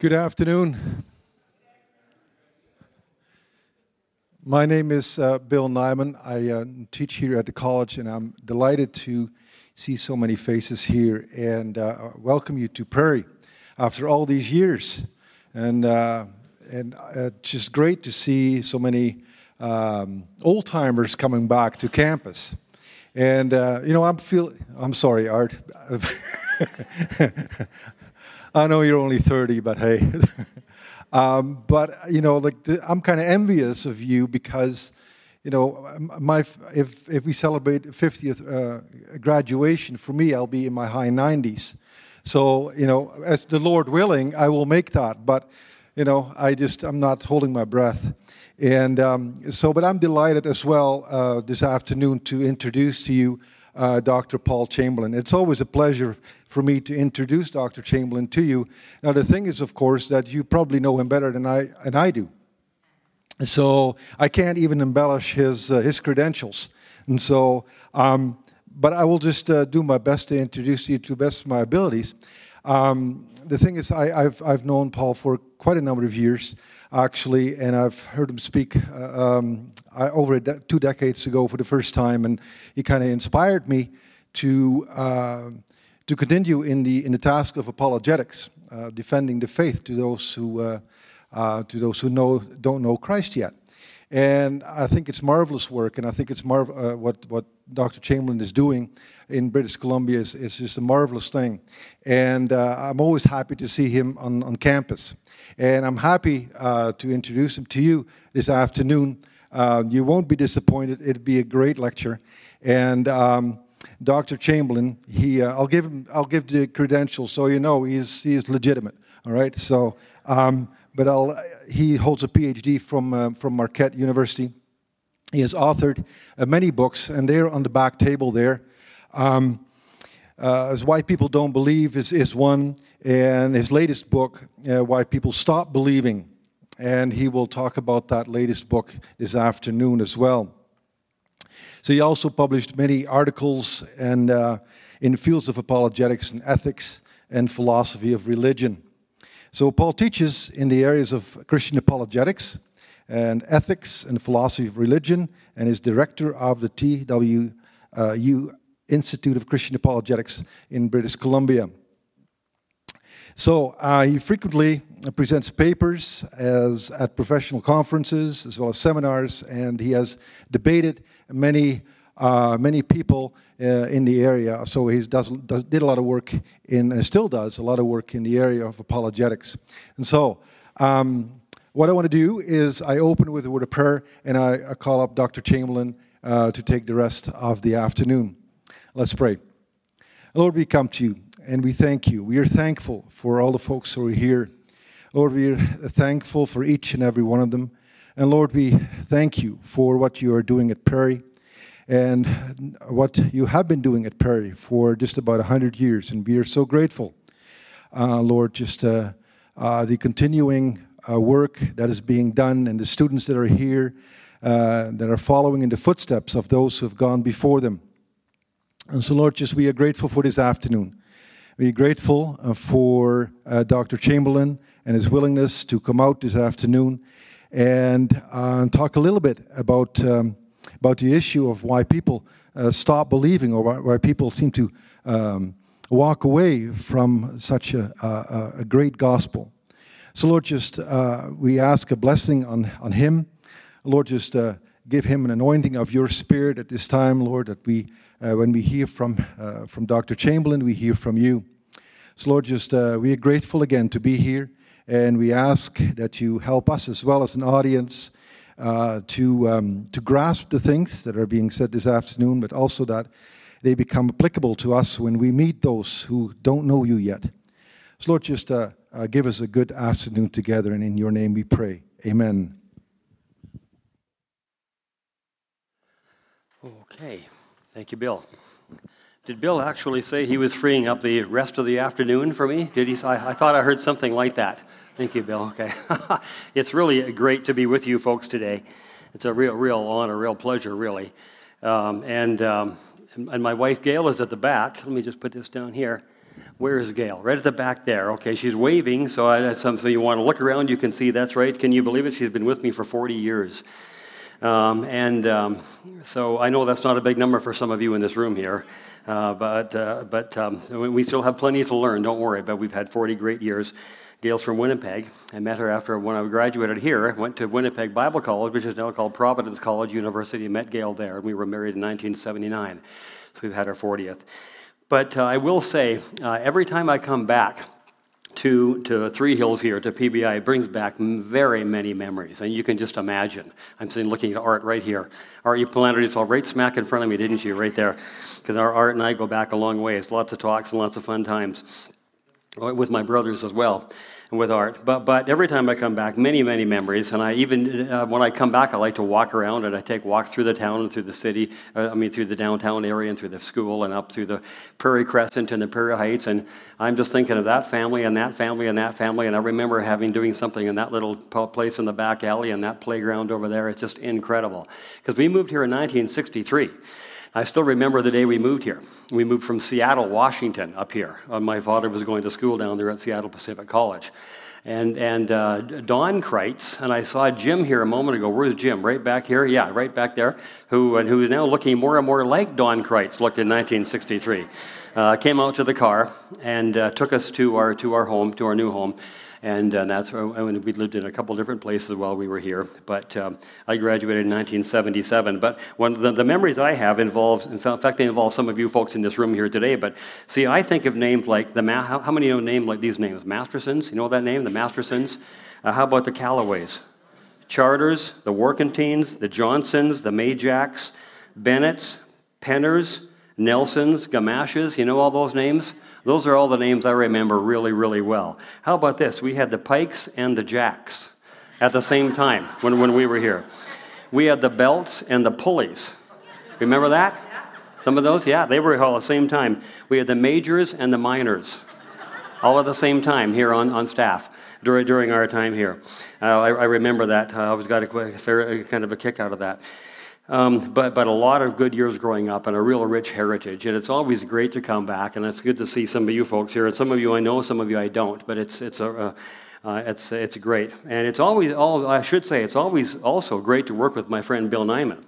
Good afternoon. My name is uh, Bill Nyman. I uh, teach here at the college, and I'm delighted to see so many faces here and uh, welcome you to Prairie after all these years. And, uh, and uh, it's just great to see so many um, old timers coming back to campus. And, uh, you know, I'm feel I'm sorry, Art. I know you're only 30, but hey. um, but, you know, like the, I'm kind of envious of you because, you know, my, if, if we celebrate 50th uh, graduation, for me, I'll be in my high 90s. So, you know, as the Lord willing, I will make that. But, you know, I just, I'm not holding my breath. And um, so, but I'm delighted as well uh, this afternoon to introduce to you uh, Dr. Paul Chamberlain. It's always a pleasure for me to introduce Dr. Chamberlain to you. Now, the thing is, of course, that you probably know him better than I, and I do. So I can't even embellish his, uh, his credentials. And so, um, but I will just uh, do my best to introduce you to best of my abilities. Um, the thing is, I, have I've known Paul for quite a number of years, actually, and I've heard him speak uh, um, over de- two decades ago for the first time, and he kind of inspired me to uh, to continue in the, in the task of apologetics, uh, defending the faith to those who, uh, uh, to those who know, don't know Christ yet. And I think it's marvelous work, and I think it's marv- uh, what, what Dr. Chamberlain is doing in British Columbia is, is just a marvelous thing. And uh, I'm always happy to see him on, on campus. And I'm happy uh, to introduce him to you this afternoon. you won't be disappointed, it'll be a great lecture. And um, Dr. Chamberlain, he, uh, I'll give him, I'll give the credentials so you know he's, he's legitimate. All right. So, um, but I'll, he holds a PhD from, uh, from Marquette University. He has authored uh, many books, and they're on the back table there. Um, uh, as Why People Don't Believe is, is one, and his latest book, uh, Why People Stop Believing. And he will talk about that latest book this afternoon as well. So he also published many articles and, uh, in the fields of apologetics and ethics and philosophy of religion. So Paul teaches in the areas of Christian apologetics and ethics and philosophy of religion and is director of the TWU Institute of Christian Apologetics in British Columbia. So uh, he frequently presents papers as at professional conferences as well as seminars, and he has debated many uh, many people uh, in the area. So he does, does, did a lot of work in, and still does a lot of work in the area of apologetics. And so, um, what I want to do is I open with a word of prayer, and I, I call up Dr. Chamberlain uh, to take the rest of the afternoon. Let's pray. Lord, we come to you and we thank you. We are thankful for all the folks who are here. Lord, we are thankful for each and every one of them. And Lord, we thank you for what you are doing at Prairie and what you have been doing at Prairie for just about 100 years. And we are so grateful, uh, Lord, just uh, uh, the continuing uh, work that is being done and the students that are here uh, that are following in the footsteps of those who have gone before them. And so, Lord, just we are grateful for this afternoon. We are grateful uh, for Dr. Chamberlain and his willingness to come out this afternoon and uh, talk a little bit about, um, about the issue of why people uh, stop believing or why, why people seem to um, walk away from such a, a, a, great gospel. So, Lord, just uh, we ask a blessing on, on him. Lord, just uh, give him an anointing of your spirit at this time, Lord, that we, uh, when we hear from, uh, from Dr. Chamberlain, we hear from you. So, Lord, just we are grateful again to be here. And we ask that you help us as well as an audience uh, to, um, to grasp the things that are being said this afternoon, but also that they become applicable to us when we meet those who don't know you yet. So, Lord, just uh, uh, give us a good afternoon together, and in your name we pray. Amen. Okay. Thank you, Bill. Did Bill actually say he was freeing up the rest of the afternoon for me? Did he? I, I thought I heard something like that. Thank you, Bill. Okay. it's really great to be with you folks today. It's a real, real honor, real pleasure, really. Um, and, um, and my wife Gail is at the back. Let me just put this down here. Where is Gail? Right at the back there. Okay, she's waving, so that's something you want to look around. You can see that's right. Can you believe it? She's been with me for 40 years. Um, and um, so I know that's not a big number for some of you in this room here, uh, but, uh, but um, we still have plenty to learn, don't worry. But we've had 40 great years. Gail's from Winnipeg. I met her after when I graduated here. I went to Winnipeg Bible College, which is now called Providence College University. Met Gail there, and we were married in 1979. So we've had our 40th. But uh, I will say, uh, every time I come back, to, to Three Hills here, to PBI, it brings back very many memories. And you can just imagine. I'm sitting looking at Art right here. Art, you planted yourself right smack in front of me, didn't you, right there? Because our Art and I go back a long ways. Lots of talks and lots of fun times with my brothers as well and with art. But, but every time I come back, many, many memories. And I even, uh, when I come back, I like to walk around and I take walks through the town and through the city, uh, I mean, through the downtown area and through the school and up through the Prairie Crescent and the Prairie Heights. And I'm just thinking of that family and that family and that family. And I remember having doing something in that little place in the back alley and that playground over there. It's just incredible. Because we moved here in 1963. I still remember the day we moved here. We moved from Seattle, Washington, up here. Uh, my father was going to school down there at Seattle Pacific College. And, and uh, Don Kreitz, and I saw Jim here a moment ago. Where's Jim? Right back here? Yeah, right back there. Who, and who is now looking more and more like Don Kreitz looked in 1963. Uh, came out to the car and uh, took us to our, to our home, to our new home and uh, that's where I we lived in a couple different places while we were here. But um, I graduated in 1977. But one the, the, memories I have involves, in fact, they involve some of you folks in this room here today. But see, I think of names like the how, how many know name like these names? Mastersons, you know that name, the Mastersons. Uh, how about the Callaways? Charters, the Warkentines, the Johnsons, the Majacks, Bennett's, Penners, Nelsons, Gamashes. You know all those names? Those are all the names I remember really, really well. How about this? We had the Pikes and the Jacks at the same time when, when we were here. We had the Belts and the Pulleys. Remember that? Some of those? Yeah, they were all at the same time. We had the Majors and the Minors all at the same time here on, on staff during, during our time here. Uh, I, I, remember that. Uh, I always got a, a, kind of a kick out of that. Um, but, but a lot of good years growing up and a real rich heritage. And it's always great to come back, and it's good to see some of you folks here. And some of you I know, some of you I don't, but it's, it's, a, uh, uh, it's, it's great. And it's always, all, I should say, it's always also great to work with my friend Bill Nyman.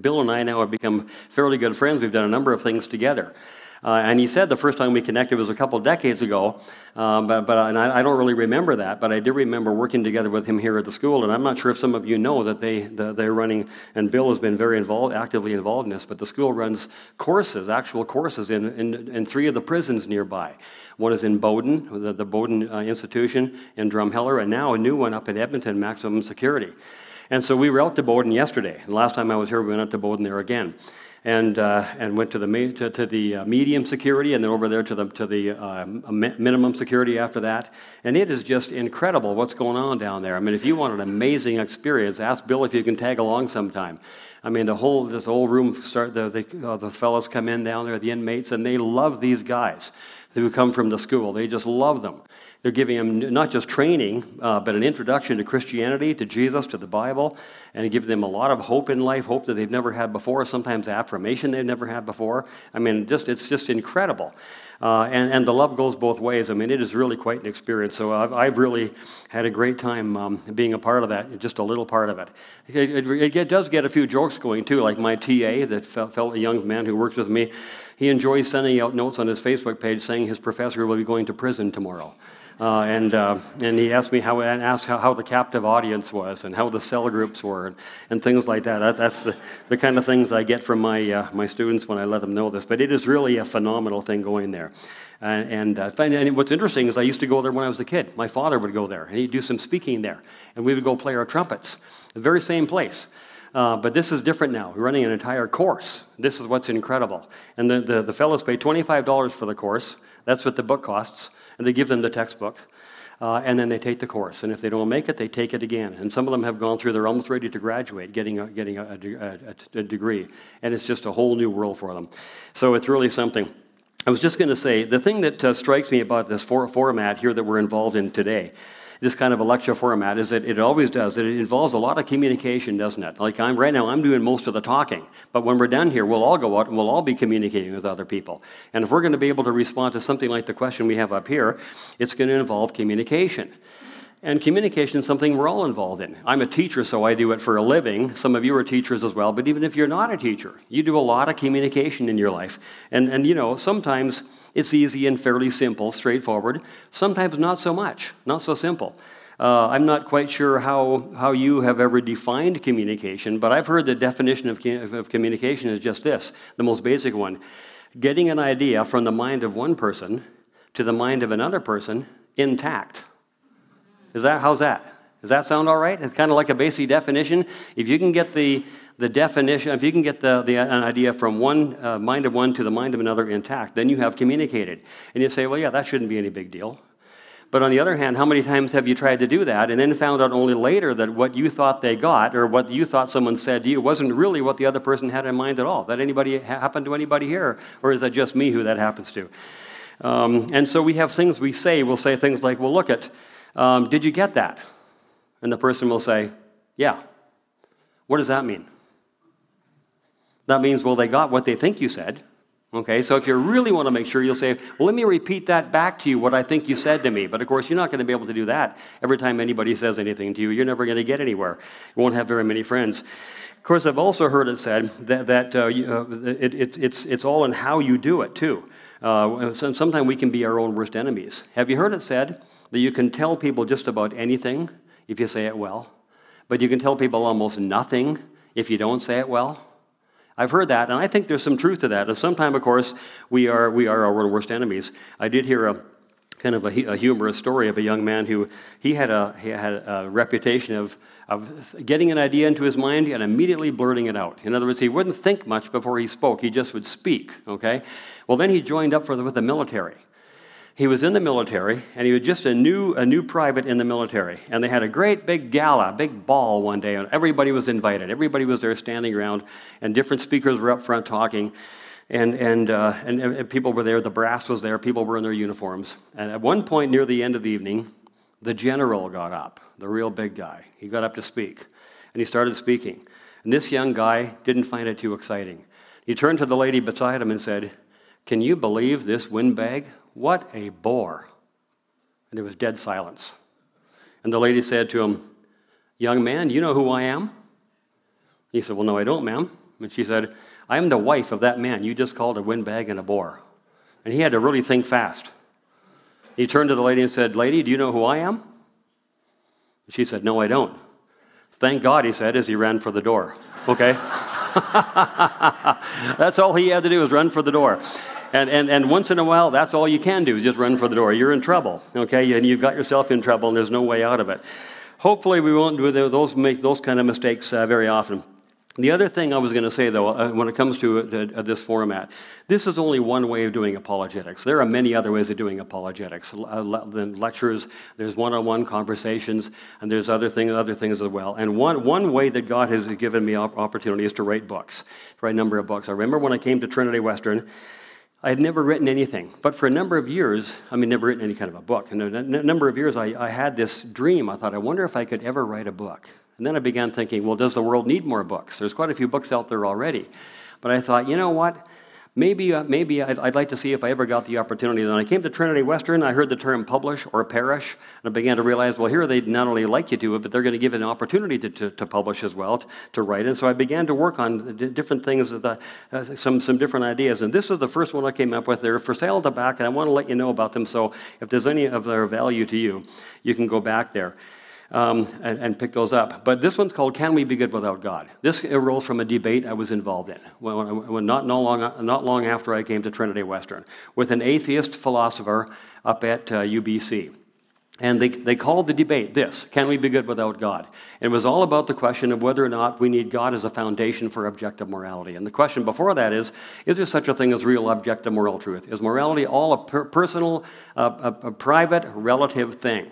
Bill and I now have become fairly good friends. We've done a number of things together. Uh, and he said the first time we connected was a couple decades ago, um, but, but and I, I, don't really remember that, but I do remember working together with him here at the school. And I'm not sure if some of you know that they, the, they're running, and Bill has been very involved, actively involved in this, but the school runs courses, actual courses, in, in, in three of the prisons nearby. One is in Bowden, the, the Bowden uh, Institution in Drumheller, and now a new one up in Edmonton, Maximum Security. And so we were out to Bowden yesterday. And last time I was here, we went out to Bowden there again and, uh, and went to the, to, to the uh, medium security and then over there to the, to the uh, minimum security after that. And it is just incredible what's going on down there. I mean, if you want an amazing experience, ask Bill if you can tag along sometime. I mean, the whole, this whole room, start, the, the, uh, the fellows come in down there, the inmates, and they love these guys who come from the school. They just love them. They're giving them not just training, uh, but an introduction to Christianity, to Jesus, to the Bible, and give them a lot of hope in life, hope that they've never had before, sometimes affirmation they've never had before. I mean, just it's just incredible. Uh, and, and the love goes both ways. I mean, it is really quite an experience. So I've, I've really had a great time um, being a part of that, just a little part of it. It, it. it, does get a few jokes going too, like my TA, that felt a young man who works with me, he enjoys sending out notes on his Facebook page saying his professor will be going to prison tomorrow. Uh, and, uh, and he asked me how, and asked how, how, the captive audience was and how the cell groups were and, and things like that. that that's the, the kind of things I get from my, uh, my students when I let them know this. But it is really a phenomenal thing going there. And, and, uh, and, what's interesting is I used to go there when I was a kid. My father would go there, and he'd do some speaking there. And we would go play our trumpets. The very same place. Uh, but this is different now. We're running an entire course. This is what's incredible. And the, the, the fellows pay $25 for the course. That's what the book costs and they give them the textbook. Uh, and then they take the course. And if they don't make it, they take it again. And some of them have gone through, they're almost ready to graduate, getting a, getting a, a, a degree. And it's just a whole new world for them. So it's really something. I was just going to say the thing that uh, strikes me about this for- format here that we're involved in today this kind of a lecture format is that it always does. It involves a lot of communication, doesn't it? Like I'm right now, I'm doing most of the talking. But when we're done here, we'll all go out and we'll all be communicating with other people. And if we're going to be able to respond to something like the question we have up here, it's going to involve communication. And communication is something we're all involved in. I'm a teacher, so I do it for a living. Some of you are teachers as well, but even if you're not a teacher, you do a lot of communication in your life. And, and you know, sometimes it's easy and fairly simple, straightforward. Sometimes not so much, not so simple. Uh, I'm not quite sure how, how you have ever defined communication, but I've heard the definition of, of communication is just this the most basic one getting an idea from the mind of one person to the mind of another person intact. Is that, how's that? Does that sound all right? It's kind of like a basic definition. If you can get the, the definition, if you can get the, the, an idea from one uh, mind of one to the mind of another intact, then you have communicated. And you say, well, yeah, that shouldn't be any big deal. But on the other hand, how many times have you tried to do that and then found out only later that what you thought they got or what you thought someone said to you wasn't really what the other person had in mind at all? That anybody happen to anybody here, or is that just me who that happens to? Um, and so we have things we say. We'll say things like, "Well, look at, um, did you get that?" And the person will say, "Yeah." What does that mean? That means, well, they got what they think you said. Okay, so if you really want to make sure, you'll say, Well, let me repeat that back to you, what I think you said to me. But of course, you're not going to be able to do that every time anybody says anything to you. You're never going to get anywhere. You won't have very many friends. Of course, I've also heard it said that, that uh, uh, it, it, it's, it's all in how you do it, too. Uh, sometimes we can be our own worst enemies. Have you heard it said that you can tell people just about anything if you say it well, but you can tell people almost nothing if you don't say it well? I've heard that, and I think there's some truth to that. And sometimes, of course, we are, we are our own worst enemies. I did hear a kind of a, a, humorous story of a young man who he had a, he had a reputation of, of getting an idea into his mind and immediately blurting it out. In other words, he wouldn't think much before he spoke, he just would speak, okay? Well, then he joined up for the, with the military he was in the military, and he was just a new, a new private in the military. And they had a great big gala, big ball one day, and everybody was invited. Everybody was there standing around, and different speakers were up front talking. And, and, uh, and, and people were there, the brass was there, people were in their uniforms. And at one point near the end of the evening, the general got up, the real big guy. He got up to speak, and he started speaking. And this young guy didn't find it too exciting. He turned to the lady beside him and said, Can you believe this windbag what a bore. And there was dead silence. And the lady said to him, Young man, you know who I am? He said, Well, no, I don't, ma'am. And she said, I am the wife of that man you just called a windbag and a bore. And he had to really think fast. He turned to the lady and said, Lady, do you know who I am? She said, No, I don't. Thank God, he said, as he ran for the door. Okay? That's all he had to do was run for the door. And, and, and once in a while, that's all you can do, just run for the door. You're in trouble, okay? And you've got yourself in trouble, and there's no way out of it. Hopefully, we won't do those, make those kind of mistakes uh, very often. The other thing I was going to say, though, uh, when it comes to uh, this format, this is only one way of doing apologetics. There are many other ways of doing apologetics. Uh, le- lectures, there's one-on-one conversations, and there's other things, other things as well. And one, one way that God has given me op- opportunity is to write books, to write a number of books. I remember when I came to Trinity Western, I had never written anything, but for a number of years, I mean, never written any kind of a book. And a number of years, I, I had this dream. I thought, I wonder if I could ever write a book. And then I began thinking, well, does the world need more books? There's quite a few books out there already. But I thought, you know what? Maybe, uh, maybe I'd, I'd, like to see if I ever got the opportunity. Then I came to Trinity Western, I heard the term publish or perish, and I began to realize, well, here they not only like you to it, but they're going to give an opportunity to, to, to publish as well, to, write. And so I began to work on different things, the, uh, some, some different ideas. And this is the first one I came up with. They're for sale at the back, and I want to let you know about them. So if there's any of their value to you, you can go back there um, and, and, pick those up. But this one's called Can We Be Good Without God? This arose from a debate I was involved in when, when not, long, not long after I came to Trinity Western with an atheist philosopher up at uh, UBC. And they, they called the debate this Can we be good without God? And it was all about the question of whether or not we need God as a foundation for objective morality. And the question before that is Is there such a thing as real objective moral truth? Is morality all a per- personal, uh, a, a private, relative thing?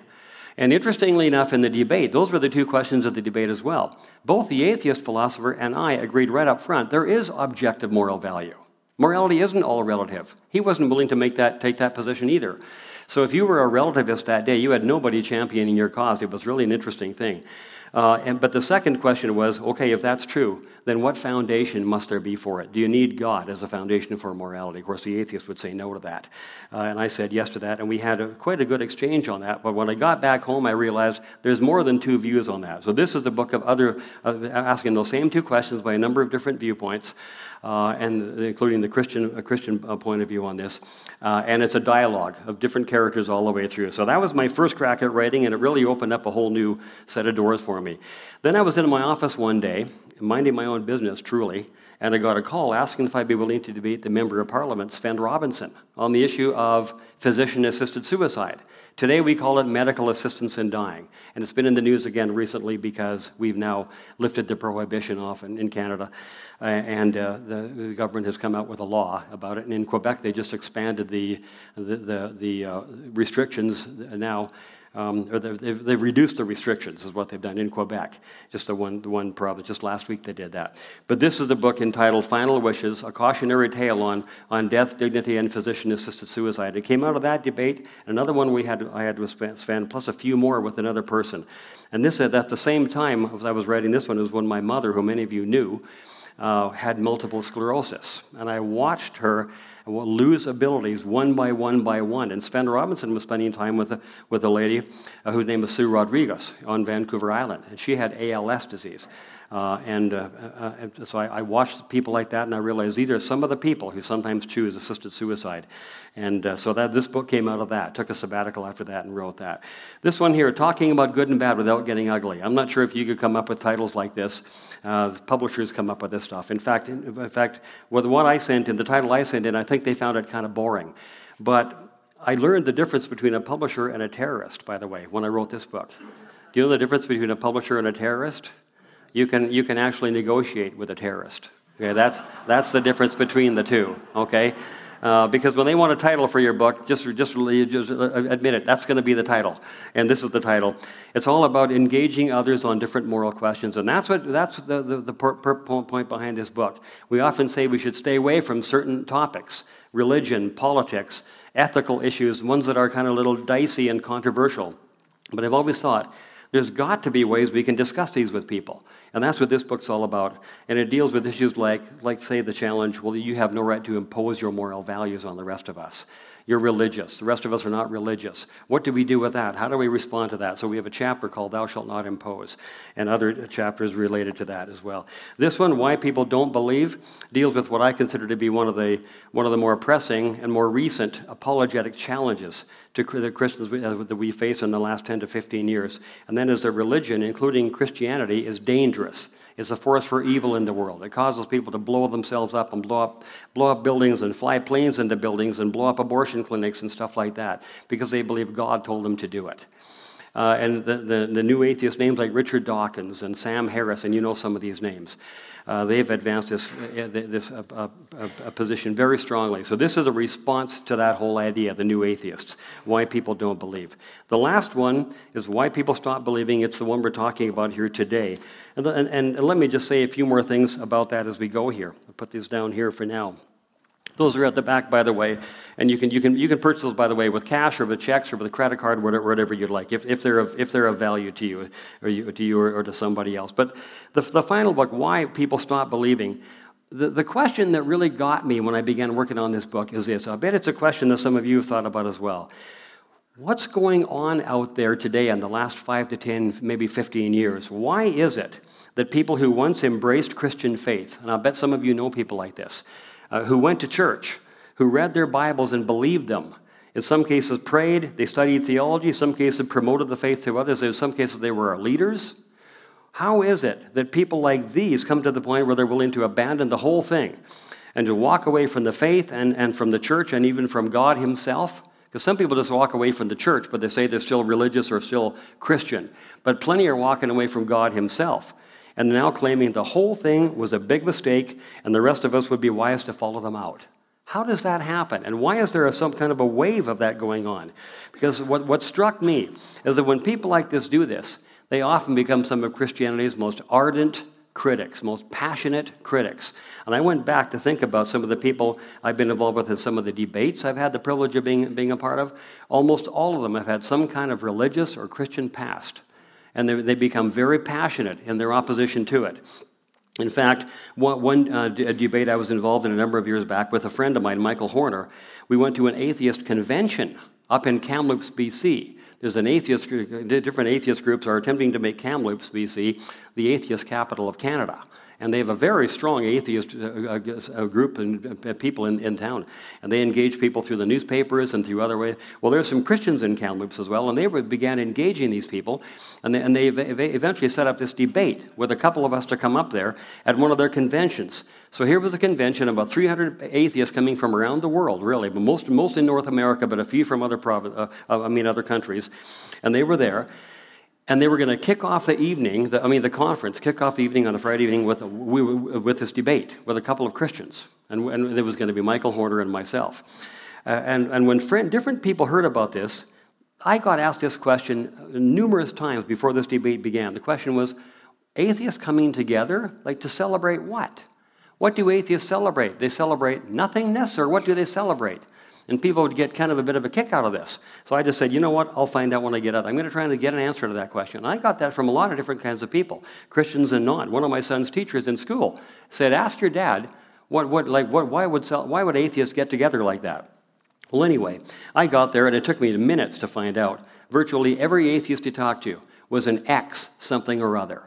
And interestingly enough, in the debate, those were the two questions of the debate as well. Both the atheist philosopher and I agreed right up front there is objective moral value. Morality isn't all relative. He wasn't willing to make that, take that position either. So if you were a relativist that day, you had nobody championing your cause. It was really an interesting thing. Uh, and, but the second question was okay, if that's true, then what foundation must there be for it? Do you need God as a foundation for morality? Of course, the atheist would say no to that. Uh, and I said yes to that, and we had a, quite a good exchange on that. But when I got back home, I realized there's more than two views on that. So this is the book of other, uh, asking those same two questions by a number of different viewpoints uh, and including the Christian, Christian uh, point of view on this. Uh, and it's a dialogue of different characters all the way through. So that was my first crack at writing, and it really opened up a whole new set of doors for me. Then I was in my office one day, minding my own business, truly, and I got a call asking if I'd be willing to debate the Member of Parliament, Svend Robinson, on the issue of physician assisted suicide. Today we call it medical assistance in dying. And it's been in the news again recently because we've now lifted the prohibition off in, in Canada. Uh, and uh, the, the, government has come out with a law about it. And in Quebec, they just expanded the, the, the, the uh, restrictions now um, or they've, they've, reduced the restrictions, is what they've done in Quebec. Just the one, the one province, just last week they did that. But this is the book entitled Final Wishes, a cautionary tale on, on death, dignity, and physician assisted suicide. It came out of that debate. Another one we had, I had with Svend, plus a few more with another person. And this at the same time as I was writing this one, was when my mother, who many of you knew, uh, had multiple sclerosis. And I watched her will lose abilities one by one by one. And Svend Robinson was spending time with a, with a lady uh, whose name was Sue Rodriguez on Vancouver Island, and she had ALS disease. Uh, and, uh, uh, and, so I, I, watched people like that, and I realized these are some of the people who sometimes choose assisted suicide. And uh, so that this book came out of that. Took a sabbatical after that and wrote that. This one here, talking about good and bad without getting ugly. I'm not sure if you could come up with titles like this. Uh, publishers come up with this stuff. In fact, in, in fact, with one I sent in, the title I sent in, I think they found it kind of boring. But I learned the difference between a publisher and a terrorist, by the way, when I wrote this book. Do you know the difference between a publisher and a terrorist? You can, you can actually negotiate with a terrorist. Okay, that's, that's the difference between the two, okay? Uh, because when they want a title for your book, just, just, just admit it, that's going to be the title. And this is the title. It's all about engaging others on different moral questions. And that's, what, that's the, the, the per, per point behind this book. We often say we should stay away from certain topics religion, politics, ethical issues, ones that are kind of a little dicey and controversial. But I've always thought there's got to be ways we can discuss these with people. And that's what this book's all about. And it deals with issues like, like say, the challenge well, you have no right to impose your moral values on the rest of us. You're religious. The rest of us are not religious. What do we do with that? How do we respond to that? So we have a chapter called Thou Shalt Not Impose, and other chapters related to that as well. This one, Why People Don't Believe, deals with what I consider to be one of the, one of the more pressing and more recent apologetic challenges to the Christians uh, that we face in the last 10 to 15 years. And then as a religion, including Christianity, is dangerous is a force for evil in the world. It causes people to blow themselves up and blow up, blow up buildings and fly planes into buildings and blow up abortion clinics and stuff like that because they believe God told them to do it. Uh, and the, the, the, new atheist names like Richard Dawkins and Sam Harris, and you know some of these names. Uh, they've advanced this, uh, this uh, uh, uh, position very strongly. So, this is a response to that whole idea, the new atheists, why people don't believe. The last one is why people stop believing. It's the one we're talking about here today. And, and, and let me just say a few more things about that as we go here. I'll put these down here for now. Those are at the back, by the way, and you can, you can, you can purchase those, by the way, with cash or with checks or with a credit card, whatever, whatever you'd like, if, if, they're of, if they're of value to you or, you, to you or, or to somebody else. But the, the final book, Why People Stop Believing, the, the question that really got me when I began working on this book is this. I bet it's a question that some of you have thought about as well. What's going on out there today in the last five to 10, maybe 15 years? Why is it that people who once embraced Christian faith, and I bet some of you know people like this, uh, who went to church, who read their Bibles and believed them. In some cases, prayed, they studied theology, in some cases, promoted the faith to others, in some cases, they were leaders. How is it that people like these come to the point where they're willing to abandon the whole thing and to walk away from the faith and, and from the church and even from God Himself? Because some people just walk away from the church, but they say they're still religious or still Christian. But plenty are walking away from God Himself and now claiming the whole thing was a big mistake and the rest of us would be wise to follow them out. How does that happen? And why is there some kind of a wave of that going on? Because what, what struck me is that when people like this do this, they often become some of Christianity's most ardent critics, most passionate critics. And I went back to think about some of the people I've been involved with in some of the debates I've had the privilege of being, being a part of. Almost all of them have had some kind of religious or Christian past. And they, they become very passionate in their opposition to it. In fact, one, one uh, debate I was involved in a number of years back with a friend of mine, Michael Horner, we went to an atheist convention up in Kamloops, BC. There's an atheist, different atheist groups are attempting to make Kamloops, BC, the atheist capital of Canada. And they have a very strong atheist uh, uh, uh, group and people in, in town. And they engage people through the newspapers and through other ways. Well, there's some Christians in Kamloops as well, and they began engaging these people. And they, and they eventually set up this debate with a couple of us to come up there at one of their conventions. So here was a convention, about 300 atheists coming from around the world, really, but most, mostly in North America, but a few from other, province, uh, I mean, other countries. And they were there. And they were going to kick off the evening, the, I mean, the conference, kick off the evening on a Friday evening with, a, with this debate with a couple of Christians. And, and there was going to be Michael Horner and myself. Uh, and, and when friend, different people heard about this, I got asked this question numerous times before this debate began. The question was atheists coming together, like to celebrate what? What do atheists celebrate? They celebrate nothingness, or what do they celebrate? And people would get kind of a bit of a kick out of this. So I just said, you know what? I'll find out when I get out. I'm going to try to get an answer to that question. And I got that from a lot of different kinds of people, Christians and non. One of my son's teachers in school said, ask your dad, what, what, like, what, why, would, why would atheists get together like that? Well, anyway, I got there, and it took me minutes to find out. Virtually every atheist you talked to was an ex something or other,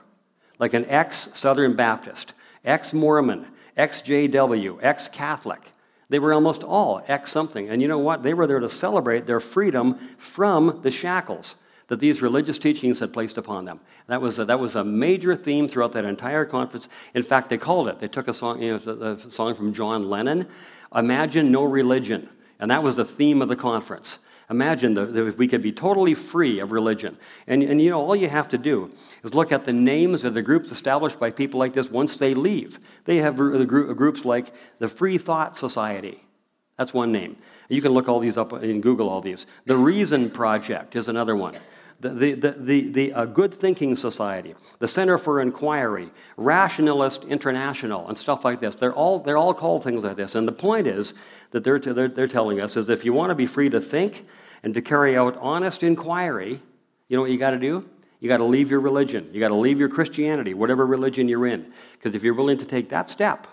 like an ex Southern Baptist, ex Mormon, ex JW, ex Catholic. They were almost all ex something. And you know what? They were there to celebrate their freedom from the shackles that these religious teachings had placed upon them. That was a, that was a major theme throughout that entire conference. In fact, they called it, they took a song, you know, a song from John Lennon, Imagine No Religion. And that was the theme of the conference. Imagine that if we could be totally free of religion. And, and you know, all you have to do is look at the names of the groups established by people like this once they leave. They have groups like the Free Thought Society. That's one name. You can look all these up in Google, all these. The Reason Project is another one. The, the, the, the, the uh, Good Thinking Society, the Center for Inquiry, Rationalist International, and stuff like this. They're all, they're all called things like this. And the point is that they're, they're, they're telling us is if you want to be free to think and to carry out honest inquiry, you know what you got to do? You got to leave your religion. You got to leave your Christianity, whatever religion you're in. Because if you're willing to take that step,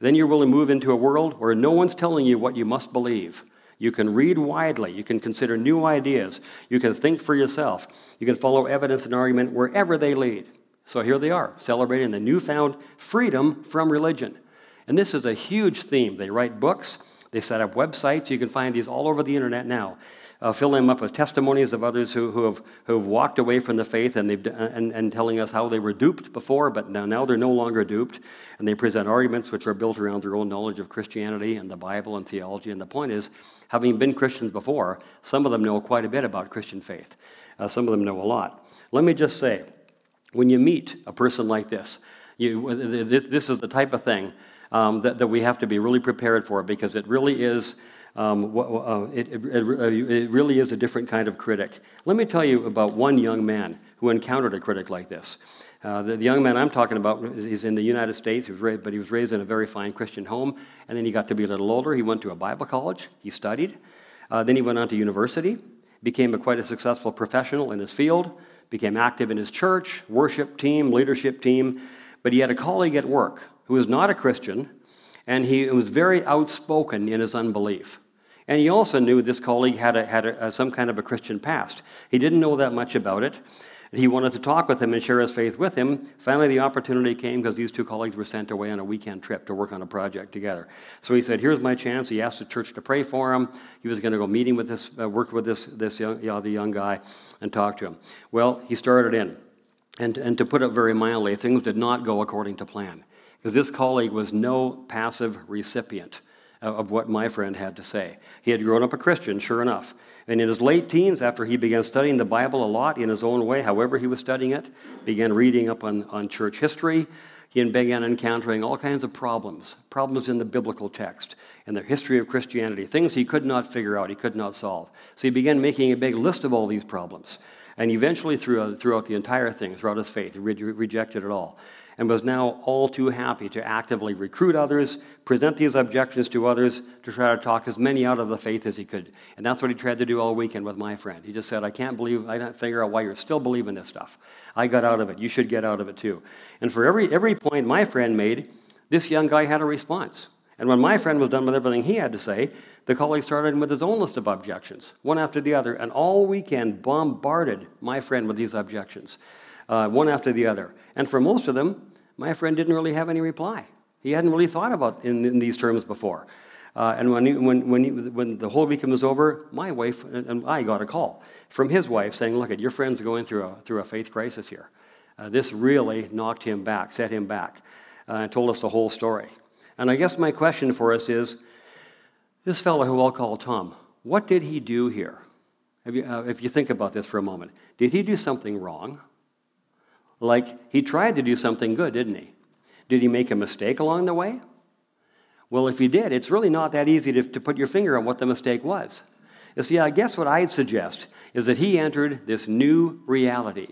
then you're willing to move into a world where no one's telling you what you must believe. You can read widely. You can consider new ideas. You can think for yourself. You can follow evidence and argument wherever they lead. So here they are, celebrating the newfound freedom from religion. And this is a huge theme. They write books, they set up websites. You can find these all over the internet now uh, filling them up with testimonies of others who, who, have, who have walked away from the faith and, they've, and, and telling us how they were duped before, but now, now they're no longer duped. And they present arguments which are built around their own knowledge of Christianity and the Bible and theology. And the point is, having been Christians before, some of them know quite a bit about Christian faith. Uh, some of them know a lot. Let me just say, when you meet a person like this, you, this, this is the type of thing um, that, that we have to be really prepared for because it really is um, uh, it, it, it, really is a different kind of critic. Let me tell you about one young man who encountered a critic like this. Uh, the, the, young man I'm talking about is in the United States, he raised, but he was raised in a very fine Christian home. And then he got to be a little older. He went to a Bible college, he studied. Uh, then he went on to university, became a, quite a successful professional in his field, became active in his church, worship team, leadership team. But he had a colleague at work who was not a Christian, and he was very outspoken in his unbelief. And he also knew this colleague had, a, had a, some kind of a Christian past. He didn't know that much about it. He wanted to talk with him and share his faith with him. Finally, the opportunity came because these two colleagues were sent away on a weekend trip to work on a project together. So he said, "Here's my chance." He asked the church to pray for him. He was going to go meeting with this, uh, work with this, this young, you know, the young guy, and talk to him. Well, he started in, and and to put it very mildly, things did not go according to plan because this colleague was no passive recipient of what my friend had to say. He had grown up a Christian, sure enough. And in his late teens, after he began studying the Bible a lot in his own way, however he was studying it, began reading up on, on church history, he began encountering all kinds of problems, problems in the biblical text, in the history of Christianity, things he could not figure out, he could not solve. So he began making a big list of all these problems. And eventually, throughout, throughout the entire thing, throughout his faith, he re- rejected it all. And was now all too happy to actively recruit others, present these objections to others, to try to talk as many out of the faith as he could. And that's what he tried to do all weekend with my friend. He just said, I can't believe, I don't figure out why you're still believing this stuff. I got out of it. You should get out of it too. And for every, every point my friend made, this young guy had a response. And when my friend was done with everything he had to say, the colleague started with his own list of objections, one after the other, and all weekend bombarded my friend with these objections, uh, one after the other. And for most of them, my friend didn't really have any reply. He hadn't really thought about in, in these terms before. Uh, and when, he, when, when, he, when the whole weekend was over, my wife and I got a call from his wife saying, Look, your friend's going through a, through a faith crisis here. Uh, this really knocked him back, set him back, uh, and told us the whole story. And I guess my question for us is this fellow who I'll call Tom, what did he do here? You, uh, if you think about this for a moment, did he do something wrong? Like, he tried to do something good, didn't he? Did he make a mistake along the way? Well, if he did, it's really not that easy to, to put your finger on what the mistake was. You see, I guess what I'd suggest is that he entered this new reality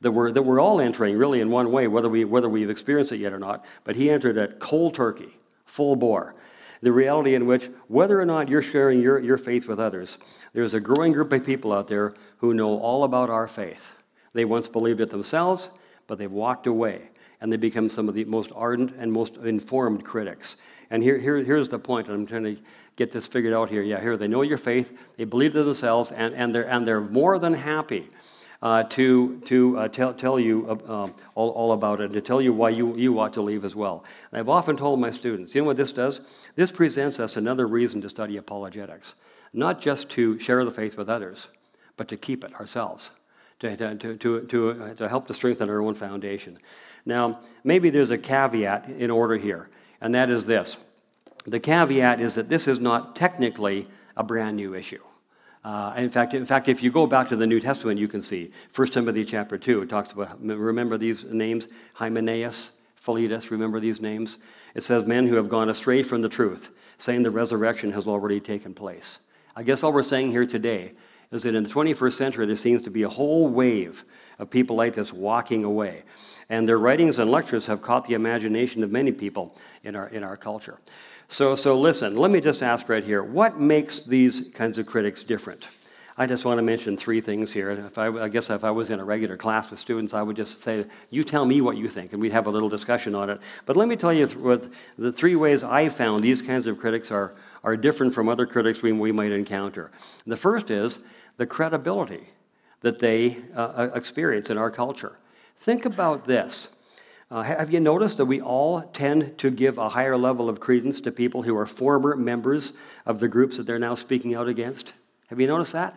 that we're, that we're all entering, really, in one way, whether, we, whether we've experienced it yet or not. But he entered it cold turkey, full bore. The reality in which, whether or not you're sharing your, your faith with others, there's a growing group of people out there who know all about our faith. They once believed it themselves, but they've walked away and they become some of the most ardent and most informed critics. And here, here, here's the point, and I'm trying to get this figured out here. Yeah, here they know your faith, they believe it themselves, and, and, they're, and they're more than happy uh, to, to uh, tell, tell you uh, um, all, all about it, and to tell you why you, you ought to leave as well. And I've often told my students, you know what this does? This presents us another reason to study apologetics, not just to share the faith with others, but to keep it ourselves to, to, to, to, to help to strengthen our own foundation. Now, maybe there's a caveat in order here, and that is this. The caveat is that this is not technically a brand new issue. Uh, in, fact, in fact, if you go back to the New Testament, you can see 1 Timothy chapter 2, it talks about, remember these names? Hymenaeus, Philetus, remember these names? It says, men who have gone astray from the truth, saying the resurrection has already taken place. I guess all we're saying here today is that in the 21st century, there seems to be a whole wave of people like this walking away. And their writings and lectures have caught the imagination of many people in our, in our culture. So, so listen, let me just ask right here what makes these kinds of critics different? I just want to mention three things here. If I, I, guess if I was in a regular class with students, I would just say, You tell me what you think, and we'd have a little discussion on it. But let me tell you what the three ways I found these kinds of critics are, are different from other critics we, we might encounter. The first is the credibility that they uh, uh, experience in our culture. Think about this. Uh, have you noticed that we all tend to give a higher level of credence to people who are former members of the groups that they're now speaking out against? Have you noticed that?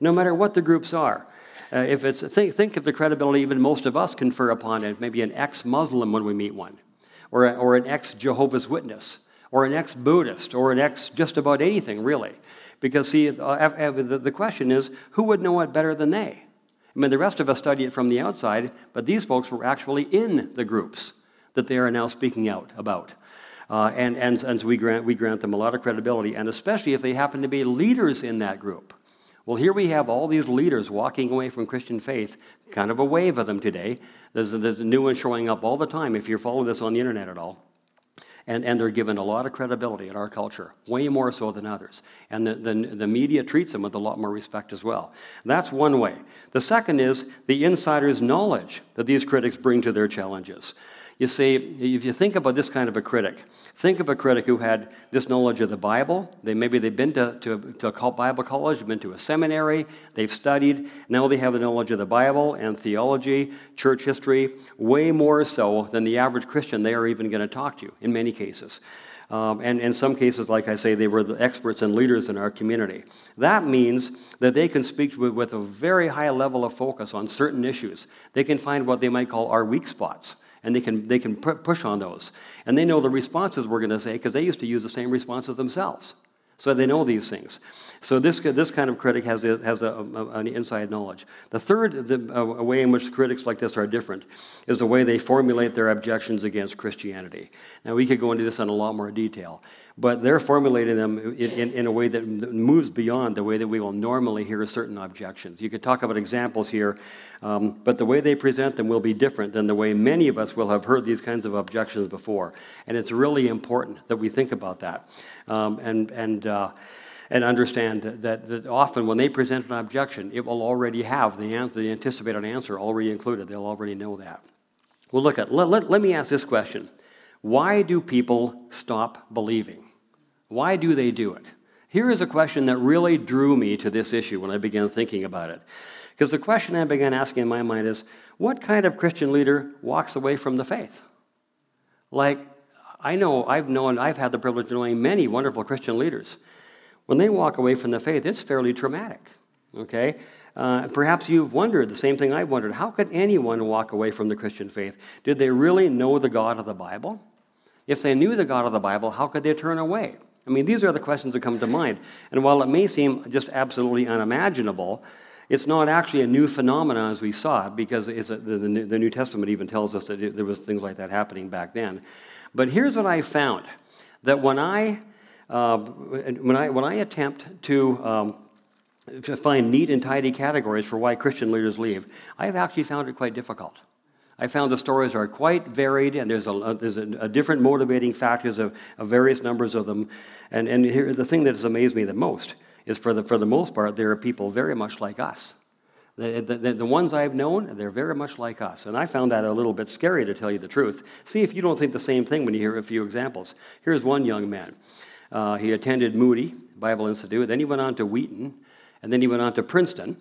No matter what the groups are. Uh, if it's, think, think of the credibility even most of us confer upon it, maybe an ex Muslim when we meet one, or, or an ex Jehovah's Witness, or an ex Buddhist, or an ex just about anything, really. Because, see, uh, the question is who would know it better than they? I mean, the rest of us study it from the outside, but these folks were actually in the groups that they are now speaking out about. Uh, and, and, and so we grant, we grant them a lot of credibility, and especially if they happen to be leaders in that group. Well, here we have all these leaders walking away from Christian faith, kind of a wave of them today. There's, there's a new one showing up all the time if you're following this on the internet at all. And, and they're given a lot of credibility in our culture, way more so than others. And the, the, the media treats them with a lot more respect as well. That's one way. The second is the insider's knowledge that these critics bring to their challenges. You see, if you think about this kind of a critic, think of a critic who had this knowledge of the Bible. They, maybe they've been to, to, to a Bible college, been to a seminary, they've studied. Now they have the knowledge of the Bible and theology, church history, way more so than the average Christian they are even going to talk to in many cases. Um, and in some cases, like I say, they were the experts and leaders in our community. That means that they can speak with, with a very high level of focus on certain issues. They can find what they might call our weak spots and they can, they can push on those. And they know the responses we're going to say because they used to use the same responses themselves. So they know these things. So this, this kind of critic has, has a, a, an inside knowledge. The third the, a way in which critics like this are different is the way they formulate their objections against Christianity. Now, we could go into this in a lot more detail. But they're formulating them in, in, in, a way that moves beyond the way that we will normally hear certain objections. You could talk about examples here, um, but the way they present them will be different than the way many of us will have heard these kinds of objections before. And it's really important that we think about that um, and, and, uh, and understand that, that often when they present an objection, it will already have the, answer, the anticipated answer already included. They'll already know that. Well, look at, let, let, let me ask this question. Why do people stop believing? Why do they do it? Here is a question that really drew me to this issue when I began thinking about it. Because the question I began asking in my mind is what kind of Christian leader walks away from the faith? Like, I know, I've known, I've had the privilege of knowing many wonderful Christian leaders. When they walk away from the faith, it's fairly traumatic. Okay? Uh, perhaps you've wondered the same thing I've wondered. How could anyone walk away from the Christian faith? Did they really know the God of the Bible? If they knew the God of the Bible, how could they turn away? I mean, these are the questions that come to mind. And while it may seem just absolutely unimaginable, it's not actually a new phenomenon as we saw it, because a, the, the, the, New Testament even tells us that it, there was things like that happening back then. But here's what I found: that when I uh, when I when I attempt to um, to find neat and tidy categories for why Christian leaders leave, I've actually found it quite difficult. I found the stories are quite varied, and there's a, there's a, a different motivating factors of, of, various numbers of them. And, and here, the thing that has amazed me the most is for the, for the most part, there are people very much like us. The, the, the, ones I've known, they're very much like us. And I found that a little bit scary to tell you the truth. See if you don't think the same thing when you hear a few examples. Here's one young man. Uh, he attended Moody Bible Institute, then he went on to Wheaton, and then he went on to Princeton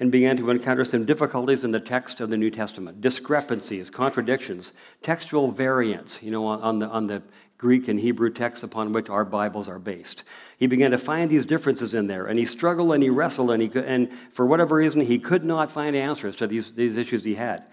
and began to encounter some difficulties in the text of the New Testament discrepancies, contradictions, textual variants, you know, on the, on the Greek and Hebrew texts upon which our Bibles are based. He began to find these differences in there, and he struggled and he wrestled, and, he could, and for whatever reason, he could not find answers to these, these issues he had.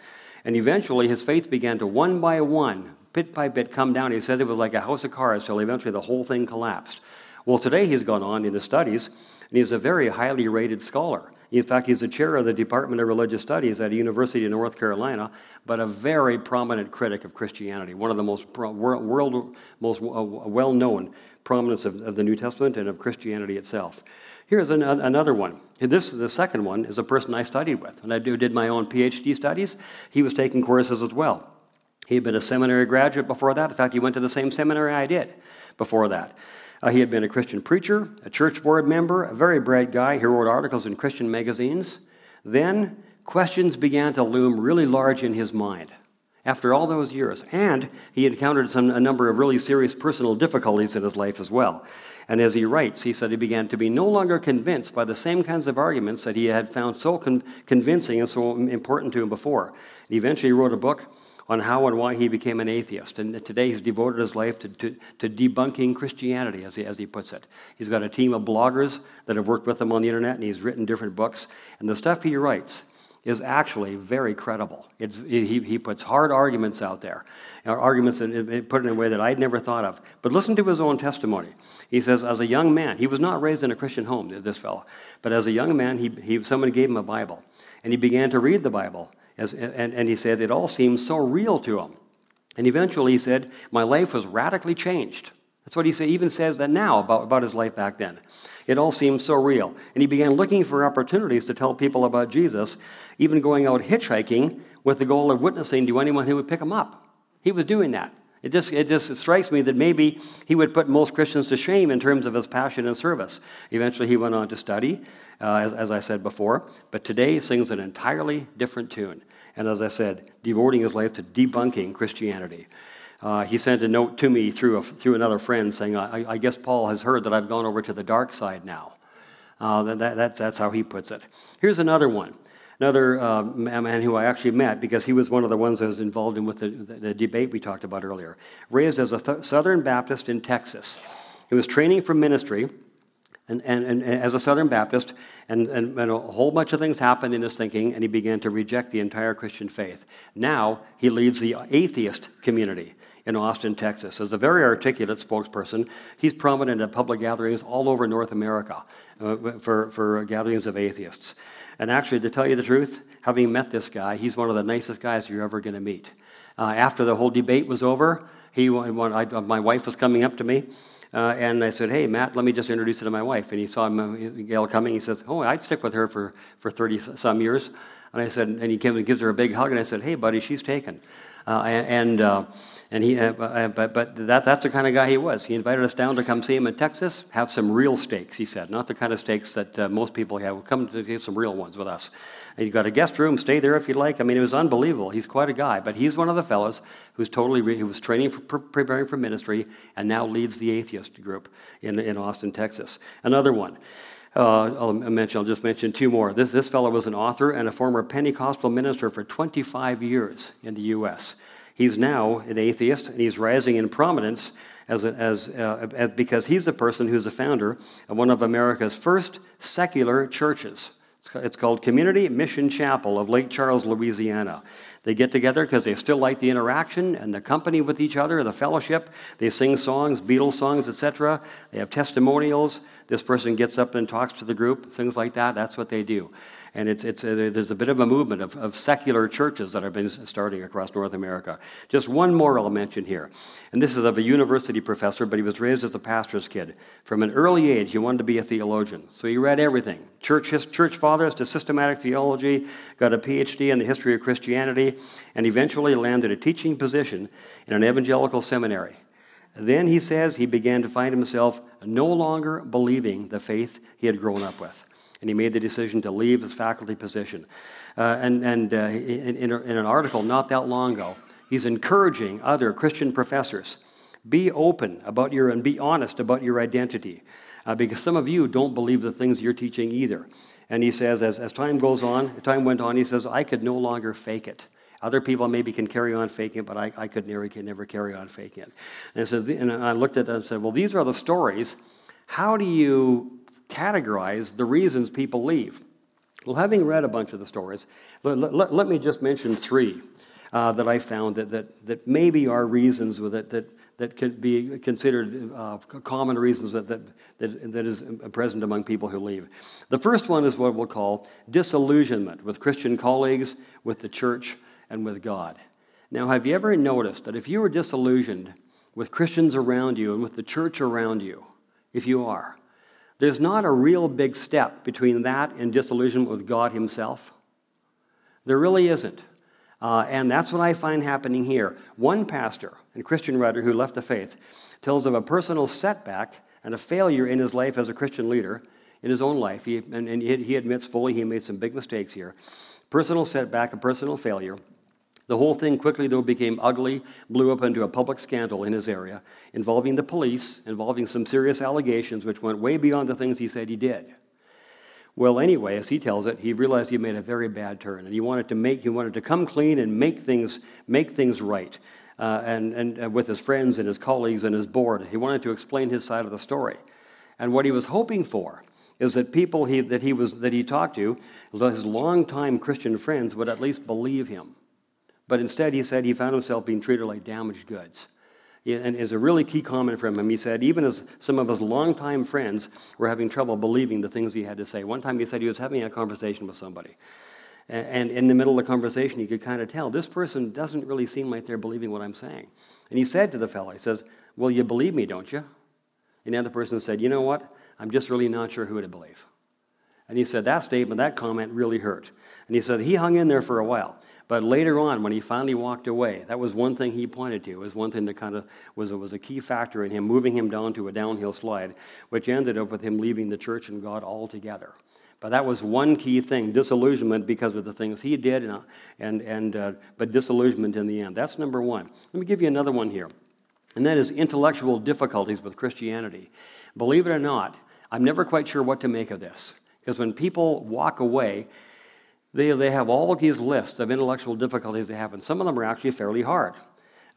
And eventually, his faith began to one by one, bit by bit, come down. He said it was like a house of cards till eventually the whole thing collapsed. Well, today he's gone on in his studies, and he's a very highly rated scholar. In fact, he's the chair of the Department of Religious Studies at a university in North Carolina, but a very prominent critic of Christianity, one of the most pro- world, most uh, well-known prominence of, of, the New Testament and of Christianity itself. Here's an, another one. This, the second one, is a person I studied with. When I did my own PhD studies, he was taking courses as well. He had been a seminary graduate before that. In fact, he went to the same seminary I did before that. Uh, he had been a Christian preacher, a church board member, a very bright guy. He wrote articles in Christian magazines. Then questions began to loom really large in his mind after all those years. And he encountered some, a number of really serious personal difficulties in his life as well. And as he writes, he said he began to be no longer convinced by the same kinds of arguments that he had found so con- convincing and so important to him before. He eventually wrote a book on how and why he became an atheist. And today he's devoted his life to, to, to debunking Christianity, as he, as he puts it. He's got a team of bloggers that have worked with him on the internet, and he's written different books. And the stuff he writes is actually very credible. It's, he, he puts hard arguments out there, uh, arguments that put in a way that I'd never thought of. But listen to his own testimony. He says, as a young man, he was not raised in a Christian home, this fellow, but as a young man, he, he, someone gave him a Bible, and he began to read the Bible. As, and, and he said it all seemed so real to him. And eventually he said, My life was radically changed. That's what he say, even says that now about, about his life back then. It all seemed so real. And he began looking for opportunities to tell people about Jesus, even going out hitchhiking with the goal of witnessing to anyone who would pick him up. He was doing that. It just, it just strikes me that maybe he would put most Christians to shame in terms of his passion and service. Eventually, he went on to study, uh, as, as I said before, but today sings an entirely different tune. And as I said, devoting his life to debunking Christianity. Uh, he sent a note to me through, a, through another friend saying, I, I, guess Paul has heard that I've gone over to the dark side now. Uh, that, that, that's how he puts it. Here's another one. Another uh, man who I actually met because he was one of the ones that was involved in with the, the, the debate we talked about earlier. Raised as a th- Southern Baptist in Texas. He was training for ministry and, and, and as a Southern Baptist, and, and, and, a whole bunch of things happened in his thinking, and he began to reject the entire Christian faith. Now he leads the atheist community in Austin, Texas. As a very articulate spokesperson, he's prominent at public gatherings all over North America uh, for, for gatherings of atheists. And actually, to tell you the truth, having met this guy, he's one of the nicest guys you're ever going to meet. Uh, after the whole debate was over, he, when I, my wife was coming up to me, Uh, and I said, hey, Matt, let me just introduce you to my wife. And he saw Gail coming. He says, oh, I'd stick with her for, for 30 some years. And I said, and he gives her a big hug. And I said, hey, buddy, she's taken. Uh, and uh, and he, uh, uh, but, but that, that's the kind of guy he was. He invited us down to come see him in Texas, have some real steaks, he said. Not the kind of steaks that uh, most people have. Come to get some real ones with us. And you got a guest room, stay there if you like. I mean, it was unbelievable. He's quite a guy. But he's one of the fellows who's totally, re- who was training for pre- preparing for ministry and now leads the atheist group in, in Austin, Texas. Another one. Uh, I'll mention. I'll just mention two more. This this fellow was an author and a former Pentecostal minister for 25 years in the U.S. He's now an atheist, and he's rising in prominence as, a, as, uh, because he's the person who's the founder of one of America's first secular churches. It's called Community Mission Chapel of Lake Charles, Louisiana. They get together because they still like the interaction and the company with each other, the fellowship. They sing songs, Beatles songs, etc. They have testimonials. This person gets up and talks to the group, things like that. That's what they do. And it's, it's, uh, there's a bit of a movement of, of secular churches that have been starting across North America. Just one more I'll mention here. And this is of a university professor, but he was raised as a pastor's kid. From an early age, he wanted to be a theologian. So he read everything church, church fathers to systematic theology, got a PhD in the history of Christianity, and eventually landed a teaching position in an evangelical seminary. Then he says he began to find himself no longer believing the faith he had grown up with and he made the decision to leave his faculty position. Uh, and and uh, in, in, in, an article not that long ago, he's encouraging other Christian professors be open about your and be honest about your identity, uh, because some of you don't believe the things you're teaching either. And he says, as, as time goes on, time went on, he says, I could no longer fake it. Other people maybe can carry on faking it, but I, I could never, can never carry on faking it. And, so the, and I looked at it and said, well, these are the stories. How do you categorize the reasons people leave. Well, having read a bunch of the stories, let, let, let me just mention three uh, that I found that, that, that maybe are reasons with it that, that could be considered uh, common reasons that, that, that, that is present among people who leave. The first one is what we'll call disillusionment with Christian colleagues, with the church, and with God. Now, have you ever noticed that if you are disillusioned with Christians around you and with the church around you, if you are, there's not a real big step between that and disillusionment with God Himself. There really isn't. Uh, and that's what I find happening here. One pastor and Christian writer who left the faith tells of a personal setback and a failure in his life as a Christian leader, in his own life. He, and, and he admits fully he made some big mistakes here. Personal setback, a personal failure. The whole thing quickly, though, became ugly, blew up into a public scandal in his area involving the police, involving some serious allegations which went way beyond the things he said he did. Well, anyway, as he tells it, he realized he made a very bad turn, and he wanted to make, he wanted to come clean and make things, make things right. Uh, and, and uh, with his friends and his colleagues and his board, he wanted to explain his side of the story. And what he was hoping for is that people he, that, he was, that he talked to, his longtime Christian friends, would at least believe him but instead, he said he found himself being treated like damaged goods. And is a really key comment from him. He said, even as some of his longtime friends were having trouble believing the things he had to say. One time he said he was having a conversation with somebody. And in the middle of the conversation, he could kind of tell this person doesn't really seem like they're believing what I'm saying. And he said to the fellow, he says, Well, you believe me, don't you? And the other person said, You know what? I'm just really not sure who to believe. And he said, That statement, that comment really hurt. And he said, He hung in there for a while. But later on, when he finally walked away, that was one thing he pointed to. It was one thing that kind of was, was a key factor in him moving him down to a downhill slide, which ended up with him leaving the church and God altogether. But that was one key thing disillusionment because of the things he did, and, and, and uh, but disillusionment in the end. That's number one. Let me give you another one here, and that is intellectual difficulties with Christianity. Believe it or not, I'm never quite sure what to make of this. Because when people walk away, they, they have all these lists of intellectual difficulties they have, and some of them are actually fairly hard.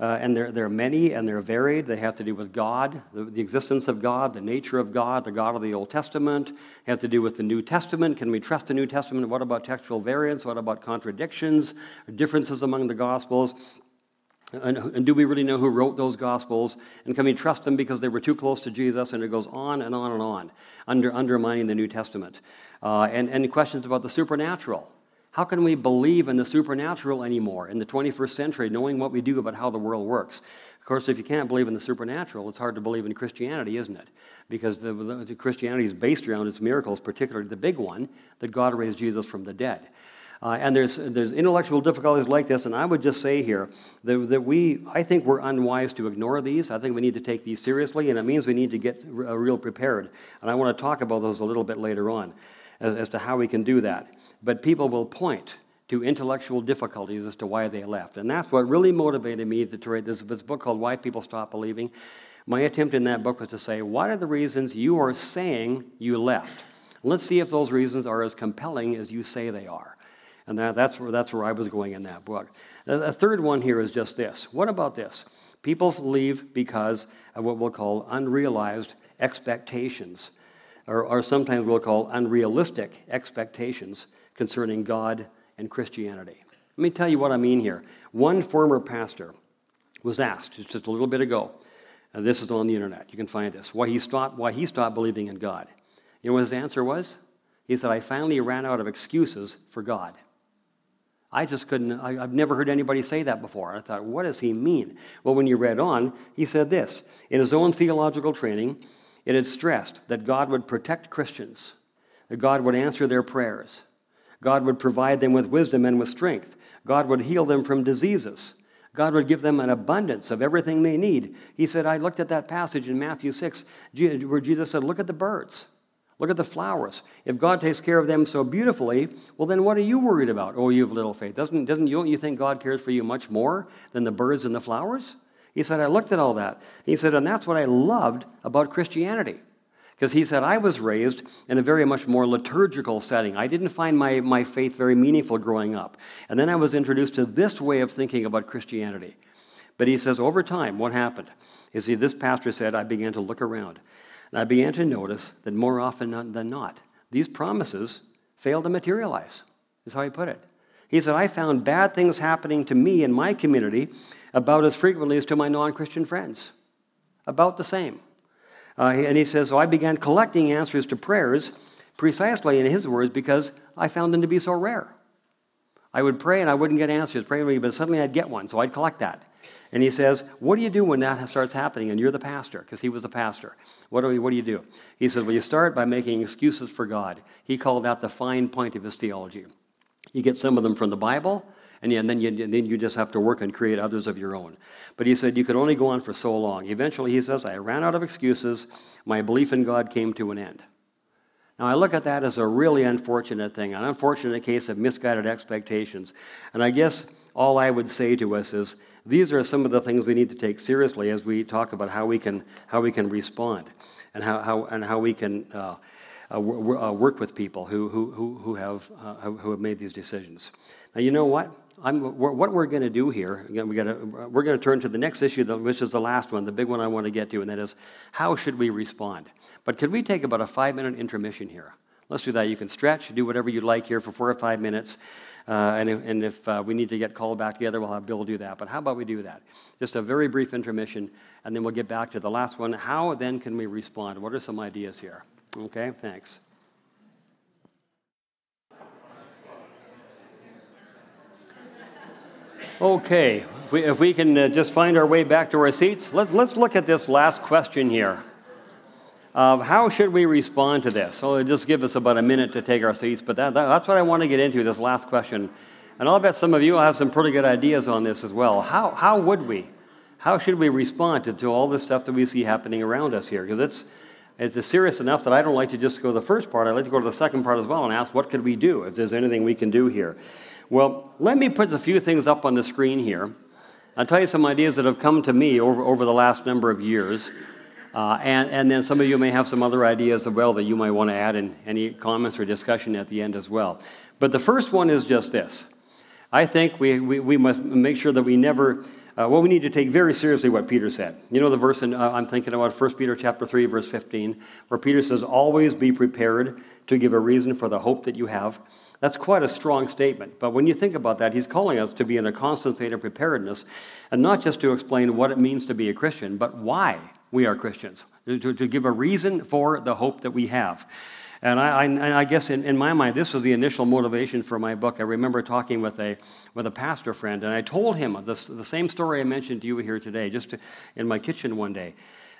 Uh, and they're, they're many and they're varied. They have to do with God, the, the, existence of God, the nature of God, the God of the Old Testament. They have to do with the New Testament. Can we trust the New Testament? What about textual variants? What about contradictions, differences among the Gospels? And, and, do we really know who wrote those Gospels? And can we trust them because they were too close to Jesus? And it goes on and on and on, under, undermining the New Testament. Uh, and, and questions about the supernatural. How can we believe in the supernatural anymore in the 21st century, knowing what we do about how the world works? Of course, if you can't believe in the supernatural, it's hard to believe in Christianity, isn't it? Because the, the, Christianity is based around its miracles, particularly the big one that God raised Jesus from the dead. Uh, and there's, there's intellectual difficulties like this, and I would just say here that, that we, I think we're unwise to ignore these. I think we need to take these seriously, and it means we need to get uh, real prepared. And I want to talk about those a little bit later on as, as to how we can do that. But people will point to intellectual difficulties as to why they left. And that's what really motivated me to write this, this book called Why People Stop Believing. My attempt in that book was to say, what are the reasons you are saying you left? Let's see if those reasons are as compelling as you say they are. And that, that's, where, that's where I was going in that book. A third one here is just this. What about this? People leave because of what we'll call unrealized expectations, or, or sometimes we'll call unrealistic expectations concerning God and Christianity. Let me tell you what I mean here. One former pastor was asked just a little bit ago, and this is on the internet, you can find this, why he stopped, why he stopped believing in God. You know what his answer was? He said, I finally ran out of excuses for God. I just couldn't, I, have never heard anybody say that before. I thought, what does he mean? Well, when you read on, he said this In his own theological training, it had stressed that God would protect Christians, that God would answer their prayers, God would provide them with wisdom and with strength, God would heal them from diseases. God would give them an abundance of everything they need. He said, I looked at that passage in Matthew 6 where Jesus said, Look at the birds. Look at the flowers. If God takes care of them so beautifully, well, then what are you worried about? Oh, you have little faith. Doesn't, doesn't don't you think God cares for you much more than the birds and the flowers? He said, I looked at all that. He said, and that's what I loved about Christianity. Because he said, I was raised in a very much more liturgical setting. I didn't find my, my faith very meaningful growing up. And then I was introduced to this way of thinking about Christianity. But he says, over time, what happened? Is he, this pastor said, I began to look around. And I began to notice that more often than not, these promises fail to materialize, is how he put it. He said, I found bad things happening to me in my community about as frequently as to my non Christian friends. About the same. Uh, and he says, So I began collecting answers to prayers precisely, in his words, because I found them to be so rare. I would pray and I wouldn't get answers, pray, but suddenly I'd get one, so I'd collect that. And he says, What do you do when that starts happening? And you're the pastor, because he was the pastor. What do, you, what do you do? He says, Well, you start by making excuses for God. He called that the fine point of his theology. You get some of them from the Bible, and, and then, you, and then you just have to work and create others of your own. But he said, You could only go on for so long. Eventually, he says, I ran out of excuses. My belief in God came to an end. Now, I look at that as a really unfortunate thing, an unfortunate case of misguided expectations. And I guess all I would say to us is these are some of the things we need to take seriously as we talk about how we can, how we can respond and how, how, and how we can uh, uh, uh, work with people who, who, who, who have, uh, who have made these decisions. Now, you know what? I'm, what we're going to do here, again, we gotta, we're going to turn to the next issue, which is the last one, the big one I want to get to, and that is how should we respond? But could we take about a five minute intermission here? Let's do that. You can stretch, do whatever you like here for four or five minutes. Uh, and if, and if uh, we need to get called back together, we'll have Bill do that. But how about we do that? Just a very brief intermission, and then we'll get back to the last one. How then can we respond? What are some ideas here? Okay, thanks. Okay, if we, if we can uh, just find our way back to our seats, let's, let's look at this last question here. Uh, how should we respond to this? So just give us about a minute to take our seats, but that, that, that's what I want to get into, this last question. And I'll bet some of you have some pretty good ideas on this as well. How, how would we? How should we respond to, to all this stuff that we see happening around us here? Because it's, it's serious enough that I don't like to just go to the first part. I like to go to the second part as well and ask, what could we do if there's anything we can do here? Well, let me put a few things up on the screen here. I'll tell you some ideas that have come to me over, over the last number of years. Uh, and, and then some of you may have some other ideas as well that you might want to add in any comments or discussion at the end as well. But the first one is just this. I think we, we, we must make sure that we never, uh, well, we need to take very seriously what Peter said. You know the verse in, uh, I'm thinking about 1 Peter chapter 3, verse 15, where Peter says, always be prepared to give a reason for the hope that you have. That's quite a strong statement. But when you think about that, he's calling us to be in a constant state of preparedness, and not just to explain what it means to be a Christian, but why we are Christians, to, to give a reason for the hope that we have. And I, I, I guess in, in, my mind, this was the initial motivation for my book. I remember talking with a, with a pastor friend, and I told him this, the same story I mentioned to you here today, just to, in my kitchen one day,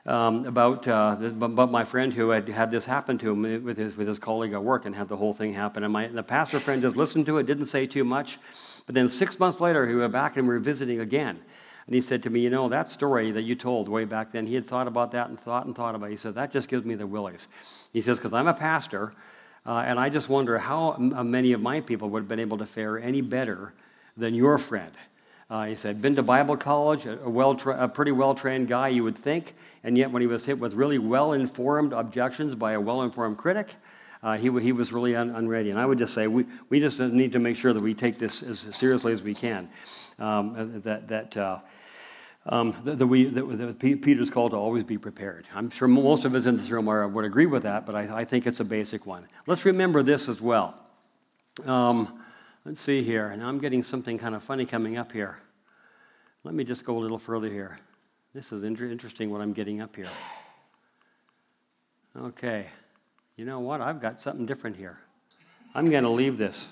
um, about, uh, about my friend who had had this happen to him with his, with his colleague at work and had the whole thing happen. And my, the pastor friend just listened to it, didn't say too much. But then six months later, he went back and we were visiting again. And he said to me, You know, that story that you told way back then, he had thought about that and thought and thought about it. He said, That just gives me the willies. He says, Because I'm a pastor, uh, and I just wonder how many of my people would have been able to fare any better than your friend. Uh, he said, Been to Bible college, a, well a pretty well trained guy, you would think, and yet when he was hit with really well informed objections by a well informed critic, uh, he, he was really un- unready. And I would just say, we, we just need to make sure that we take this as seriously as we can. Um, that, that uh, um, that, that, we, that, that Peter's call to always be prepared. I'm sure most of us in this room are, would agree with that, but I, I think it's a basic one. Let's remember this as well. Um, let's see here. Now I'm getting something kind of funny coming up here. Let me just go a little further here. This is inter- interesting what I'm getting up here. Okay. You know what? I've got something different here. I'm going to leave this.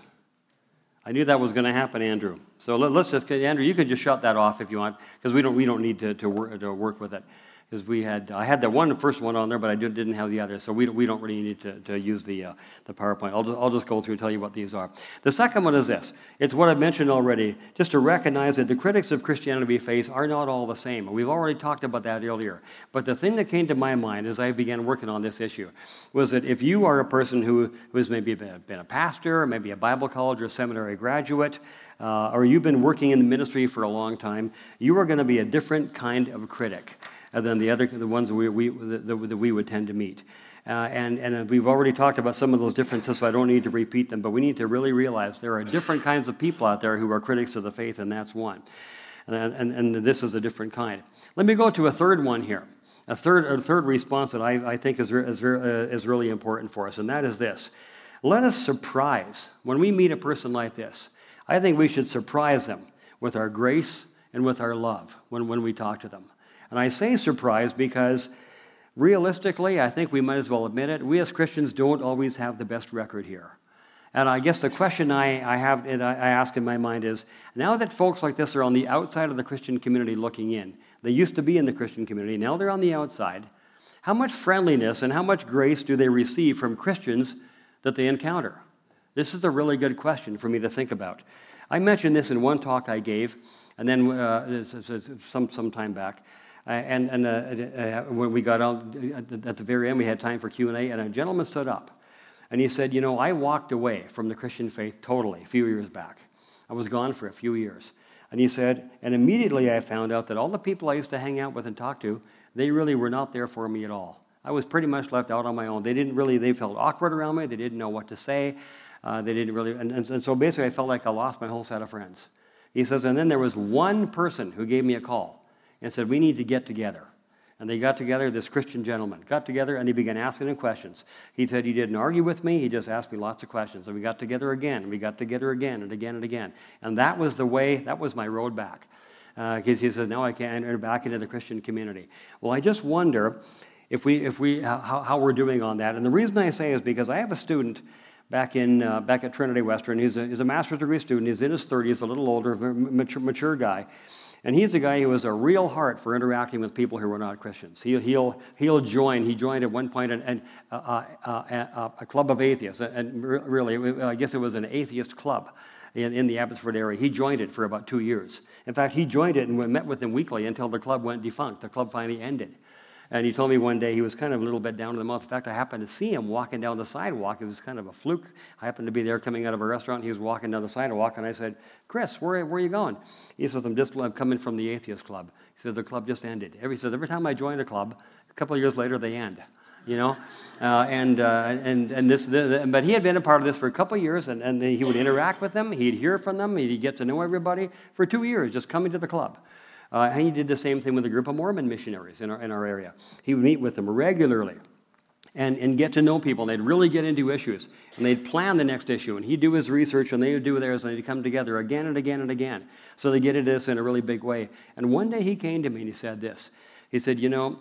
I knew that was going to happen, Andrew. So let, us just, Andrew, you can just shut that off if you want, because we don't, we don't need to, to, work, to work with it because we had I had the one the first one on there, but I didn't have the other, so we, we don't really need to, to use the, uh, the PowerPoint. I'll just, I'll just go through and tell you what these are. The second one is this. It's what I've mentioned already, just to recognize that the critics of Christianity we face are not all the same. We've already talked about that earlier. But the thing that came to my mind as I began working on this issue was that if you are a person who, who has maybe been, been a pastor, maybe a Bible college or seminary graduate, uh, or you've been working in the ministry for a long time, you are going to be a different kind of critic than the other the ones we, we, that, we would tend to meet. Uh, and, and we've already talked about some of those differences, so I don't need to repeat them, but we need to really realize there are different kinds of people out there who are critics of the faith, and that's one. And, and, and this is a different kind. Let me go to a third one here. A third, a third response that I, I think is, is, uh, is really important for us, and that is this. Let us surprise, when we meet a person like this, I think we should surprise them with our grace and with our love when, when we talk to them. And I say surprise because realistically, I think we might as well admit it, we as Christians don't always have the best record here. And I guess the question I, I have I ask in my mind is now that folks like this are on the outside of the Christian community looking in, they used to be in the Christian community, now they're on the outside, how much friendliness and how much grace do they receive from Christians that they encounter? This is a really good question for me to think about. I mentioned this in one talk I gave, and then uh, some, some time back. Uh, and, and uh, uh, when we got out at the very end, we had time for Q&A, and a gentleman stood up. And he said, you know, I walked away from the Christian faith totally a few years back. I was gone for a few years. And he said, and immediately I found out that all the people I used to hang out with and talk to, they really were not there for me at all. I was pretty much left out on my own. They didn't really, they felt awkward around me. They didn't know what to say. Uh, they didn't really, and, and, and so basically I felt like I lost my whole set of friends. He says, and then there was one person who gave me a call and said, We need to get together. And they got together, this Christian gentleman got together and he began asking him questions. He said he didn't argue with me, he just asked me lots of questions. And we got together again, and we got together again and again and again. And that was the way, that was my road back. Because uh, he says, now I can enter back into the Christian community. Well, I just wonder if we, if we, how, how we're doing on that. And the reason I say is because I have a student back, in, uh, back at Trinity Western. He's a, he's a master's degree student. He's in his 30s, a little older, mature, mature guy. And he's a guy who has a real heart for interacting with people who are not Christians. He, will he'll join, he joined at one point an, an, uh, uh, uh, a club of atheists, and really, I guess it was an atheist club in, in the Abbotsford area. He joined it for about two years. In fact, he joined it and met with them weekly until the club went defunct. The club finally ended. And he told me one day he was kind of a little bit down in the mouth. In fact, I happened to see him walking down the sidewalk. It was kind of a fluke. I happened to be there coming out of a restaurant. He was walking down the sidewalk, and I said, Chris, where, where are you going? He says, I'm just I'm coming from the Atheist Club. He says, the club just ended. Every, he says, every time I join a club, a couple of years later, they end. You know, uh, and, uh, and, and this, the, the, but he had been a part of this for a couple of years, and, and he would interact with them. He'd hear from them. He'd get to know everybody for two years, just coming to the club. Uh, and he did the same thing with a group of Mormon missionaries in our, in our area. He would meet with them regularly and, and get to know people. And they'd really get into issues. And they'd plan the next issue. And he'd do his research and they would do theirs. And they'd come together again and again and again. So they get into this in a really big way. And one day he came to me and he said this. He said, You know,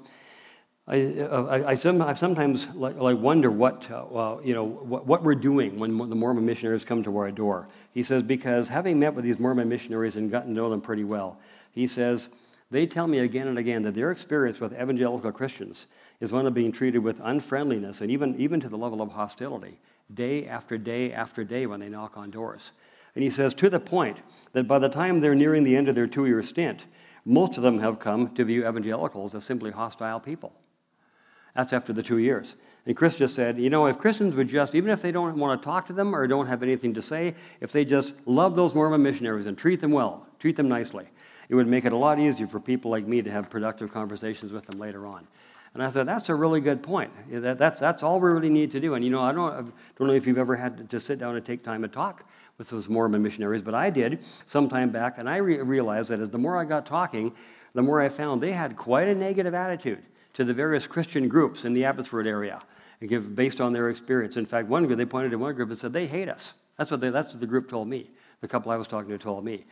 I, I, I, sometimes like, like wonder what, uh, well, you know, what, what, we're doing when the Mormon missionaries come to our door. He says, because having met with these Mormon missionaries and gotten to know them pretty well, he says, they tell me again and again that their experience with evangelical Christians is one of being treated with unfriendliness and even, even to the level of hostility, day after day after day when they knock on doors. And he says, to the point that by the time they're nearing the end of their two year stint, most of them have come to view evangelicals as simply hostile people. That's after the two years. And Chris just said, you know, if Christians would just, even if they don't want to talk to them or don't have anything to say, if they just love those Mormon missionaries and treat them well, treat them nicely, it would make it a lot easier for people like me to have productive conversations with them later on. And I thought, that's a really good point. That, that's, that's all we really need to do. And you know, I don't, I don't know if you've ever had to sit down and take time and talk with those Mormon missionaries, but I did some time back, and I re- realized that as the more I got talking, the more I found they had quite a negative attitude to the various Christian groups in the Abbotsford area, based on their experience. In fact, one group, they pointed to one group and said, they hate us. That's what, they, that's what the group told me. The couple I was talking to told me.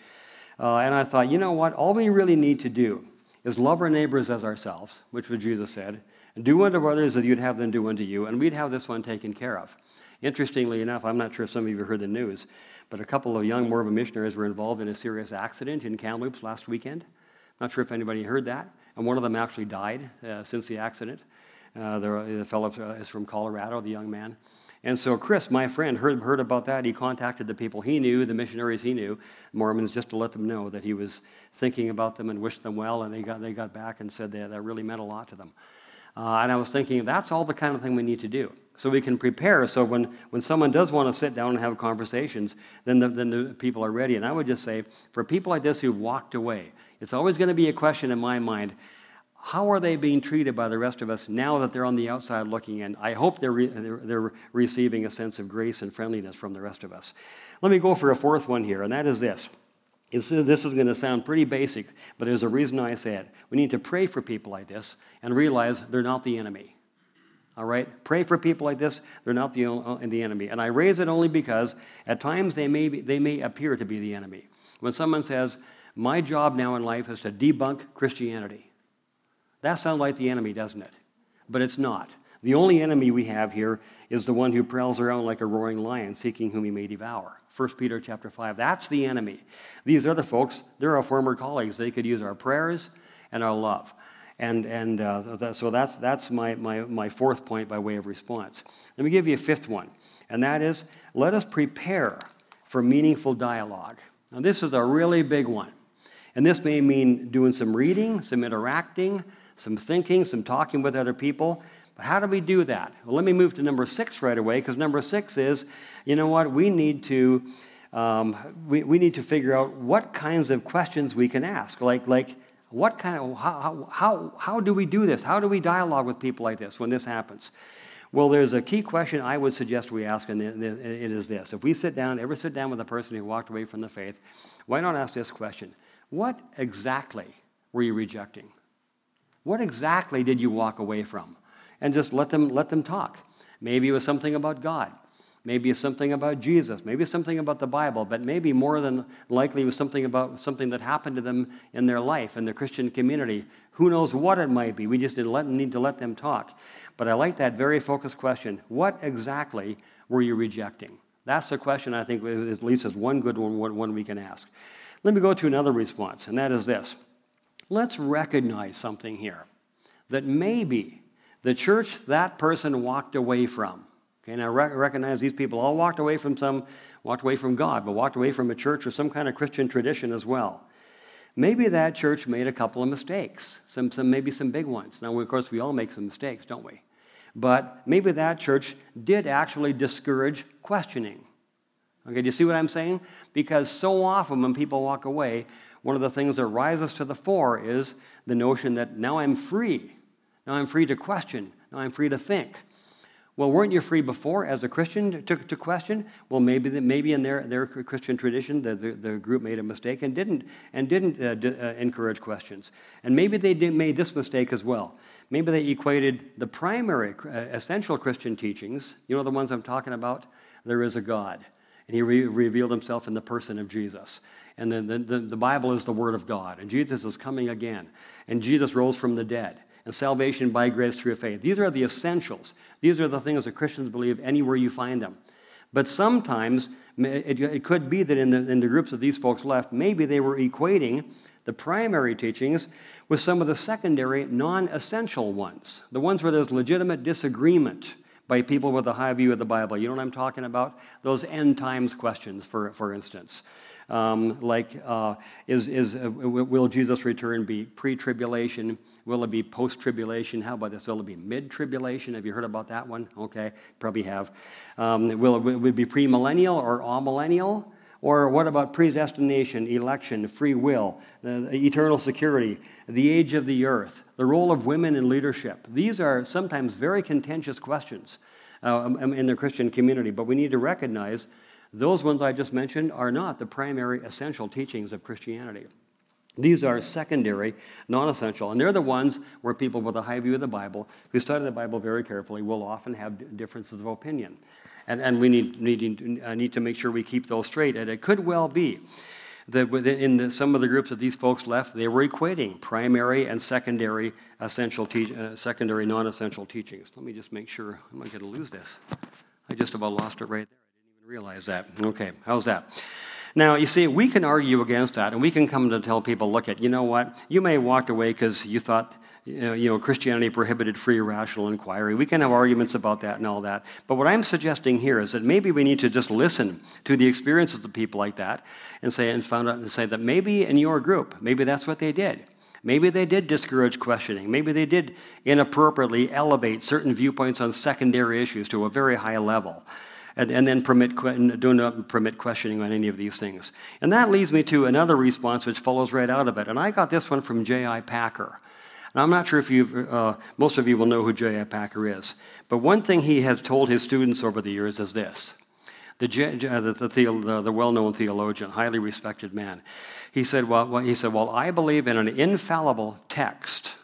Uh, and I thought, you know what? All we really need to do is love our neighbors as ourselves, which what Jesus said, and do unto others as you'd have them do unto you, and we'd have this one taken care of. Interestingly enough, I'm not sure if some of you heard the news, but a couple of young Mormon missionaries were involved in a serious accident in Kamloops last weekend. Not sure if anybody heard that. And one of them actually died uh, since the accident. Uh, the, the fellow uh, is from Colorado, the young man. And so Chris, my friend, heard, heard about that. He contacted the people he knew, the missionaries he knew, Mormons, just to let them know that he was thinking about them and wished them well. And they got, they got back and said that, that really meant a lot to them. Uh, and I was thinking, that's all the kind of thing we need to do. So we can prepare. So when, when someone does want to sit down and have conversations, then the, then the people are ready. And I would just say, for people like this who've walked away, it's always going to be a question in my mind how are they being treated by the rest of us now that they're on the outside looking in? I hope they're, re- they're, receiving a sense of grace and friendliness from the rest of us. Let me go for a fourth one here, and that is this. This is going to sound pretty basic, but there's a reason I say it. We need to pray for people like this and realize they're not the enemy. All right? Pray for people like this. They're not the, the enemy. And I raise it only because at times they may, be, they may appear to be the enemy. When someone says, My job now in life is to debunk Christianity, that sounds like the enemy, doesn't it? But it's not. The only enemy we have here is the one who prowls around like a roaring lion, seeking whom he may devour. 1 Peter chapter 5. That's the enemy. These other folks, they're our former colleagues. They could use our prayers and our love. And, and uh, so that's, that's my, my, my fourth point by way of response. Let me give you a fifth one, and that is let us prepare for meaningful dialogue. Now, this is a really big one. And this may mean doing some reading, some interacting, some thinking, some talking with other people. But how do we do that? Well, let me move to number six right away, because number six is, you know what, we need to. Um, we, we need to figure out what kinds of questions we can ask. Like, like what kind of, how, how, how do we do this? How do we dialogue with people like this when this happens? Well, there's a key question I would suggest we ask, and it is this. If we sit down, ever sit down with a person who walked away from the faith, why not ask this question? What exactly were you rejecting? What exactly did you walk away from? And just let them, let them talk. Maybe it was something about God. Maybe it's something about Jesus. Maybe it's something about the Bible. But maybe more than likely it was something about something that happened to them in their life, in their Christian community. Who knows what it might be? We just let, need to let them talk. But I like that very focused question. What exactly were you rejecting? That's the question I think at least is one good one, one we can ask. Let me go to another response, and that is this let's recognize something here that maybe the church that person walked away from. Okay, now rec- recognize these people all walked away from some, walked away from God, but walked away from a church or some kind of Christian tradition as well. Maybe that church made a couple of mistakes, some, some maybe some big ones. Now, of course, we all make some mistakes, don't we? But maybe that church did actually discourage questioning. Okay, do you see what I'm saying? Because so often when people walk away, one of the things that rises to the fore is the notion that now I'm free. Now I'm free to question. Now I'm free to think. Well, weren't you free before as a Christian to, to question? Well, maybe, maybe in their, their Christian tradition, the, the, the group made a mistake and didn't, and didn't uh, d- uh, encourage questions. And maybe they did, made this mistake as well. Maybe they equated the primary, uh, essential Christian teachings, you know the ones I'm talking about? There is a God. And he re- revealed himself in the person of Jesus. And the, the, the Bible is the Word of God. And Jesus is coming again. And Jesus rose from the dead. and salvation by grace through faith. These are the essentials. These are the things that Christians believe anywhere you find them. But sometimes it, it could be that in the, in the groups that these folks left, maybe they were equating the primary teachings with some of the secondary, non essential ones, the ones where there's legitimate disagreement by people with a high view of the Bible. You know what I'm talking about? Those end times questions, for, for instance. Um, like, uh, is, is, uh, will Jesus' return be pre tribulation? Will it be post tribulation? How about this? Will it be mid tribulation? Have you heard about that one? Okay, probably have. Um, will, it, will it be premillennial or amillennial? Or what about predestination, election, free will, uh, eternal security, the age of the earth, the role of women in leadership? These are sometimes very contentious questions uh, um, in the Christian community, but we need to recognize those ones I just mentioned are not the primary essential teachings of Christianity. These are secondary, non essential, and they're the ones where people with a high view of the Bible, who study the Bible very carefully, will often have differences of opinion and, and we need, need, uh, need to make sure we keep those straight. And it could well be that within the, some of the groups that these folks left, they were equating primary and secondary essential, te- uh, secondary non-essential teachings. Let me just make sure I'm not going to lose this. I just about lost it right there. Realize that. Okay, how's that? Now, you see, we can argue against that, and we can come to tell people, look at, you know what, you may have walked away because you thought uh, you know, Christianity prohibited free rational inquiry. We can have arguments about that and all that. But what I'm suggesting here is that maybe we need to just listen to the experiences of people like that and say and found out and say that maybe in your group, maybe that's what they did. Maybe they did discourage questioning. Maybe they did inappropriately elevate certain viewpoints on secondary issues to a very high level. And, and, then permit, do not permit questioning on any of these things. And that leads me to another response which follows right out of it. And I got this one from J.I. Packer. And I'm not sure if you've, uh, most of you will know who J.I. Packer is, but one thing he has told his students over the years is this. The, the, the, the, the well-known theologian, highly respected man, he said, well, he said, well, I believe in an infallible text,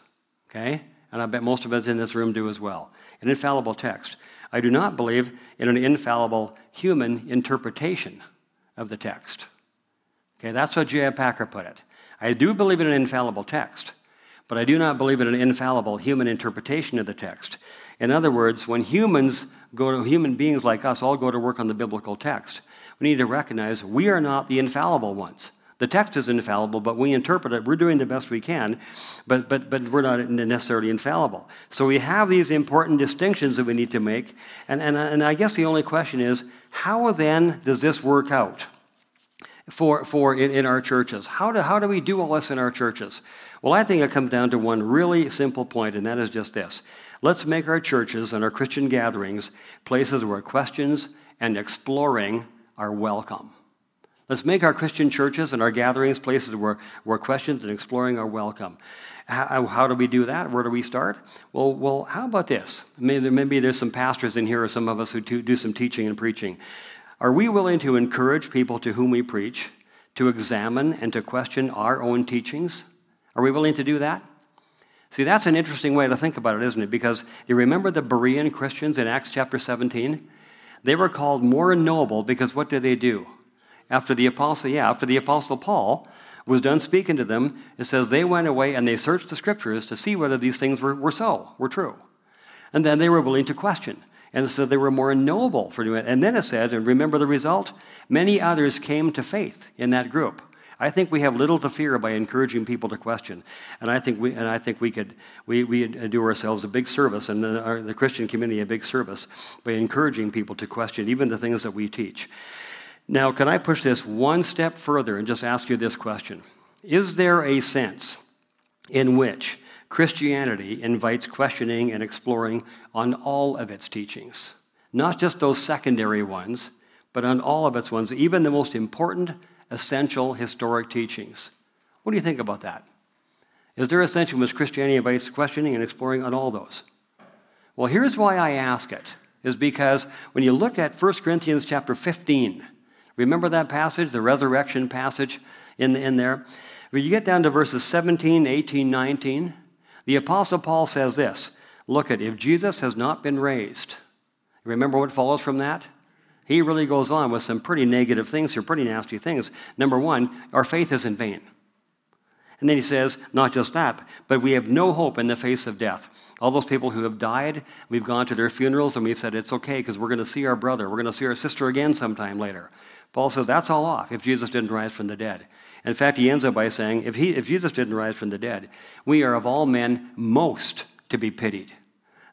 okay? And I bet most of us in this room do as well. An infallible text. I do not believe in an infallible human interpretation of the text. Okay, that's how J.I. Packer put it. I do believe in an infallible text, but I do not believe in an infallible human interpretation of the text. In other words, when humans go to human beings like us all go to work on the biblical text, we need to recognize we are not the infallible ones. The text is infallible, but we interpret it. We're doing the best we can, but, but, but we're not necessarily infallible. So we have these important distinctions that we need to make. And, and, and I guess the only question is how then does this work out? for, for in, in, our churches. How do, how do we do all this in our churches? Well, I think it comes down to one really simple point, and that is just this. Let's make our churches and our Christian gatherings places where questions and exploring are welcome. Let's make our Christian churches and our gatherings places where, where questions and exploring are welcome. How, how, do we do that? Where do we start? Well, well how about this? Maybe, maybe there's some pastors in here or some of us who do some teaching and preaching. Are we willing to encourage people to whom we preach to examine and to question our own teachings? Are we willing to do that? See, that's an interesting way to think about it, isn't it? Because you remember the Berean Christians in Acts chapter 17? They were called more noble because what did they do? After the apostle, yeah, after the apostle Paul was done speaking to them, it says they went away and they searched the scriptures to see whether these things were, were so, were true. And then they were willing to question. And so they were more noble for doing it. And then it said, and remember the result? Many others came to faith in that group. I think we have little to fear by encouraging people to question. And I think we, and I think we could we, we do ourselves a big service and the, our, the Christian community a big service by encouraging people to question even the things that we teach. Now, can I push this one step further and just ask you this question? Is there a sense in which Christianity invites questioning and exploring on all of its teachings, not just those secondary ones, but on all of its ones, even the most important, essential, historic teachings. What do you think about that? Is there a sense in which Christianity invites questioning and exploring on all those? Well, here's why I ask it, is because when you look at 1 Corinthians chapter 15, remember that passage, the resurrection passage in, in there? When you get down to verses 17, 18, 19, the Apostle Paul says this Look at, if Jesus has not been raised, remember what follows from that? He really goes on with some pretty negative things, some pretty nasty things. Number one, our faith is in vain. And then he says, not just that, but we have no hope in the face of death. All those people who have died, we've gone to their funerals and we've said, it's okay because we're going to see our brother. We're going to see our sister again sometime later. Paul says that's all off if Jesus didn't rise from the dead. In fact, he ends up by saying, if, he, if Jesus didn't rise from the dead, we are of all men most to be pitied.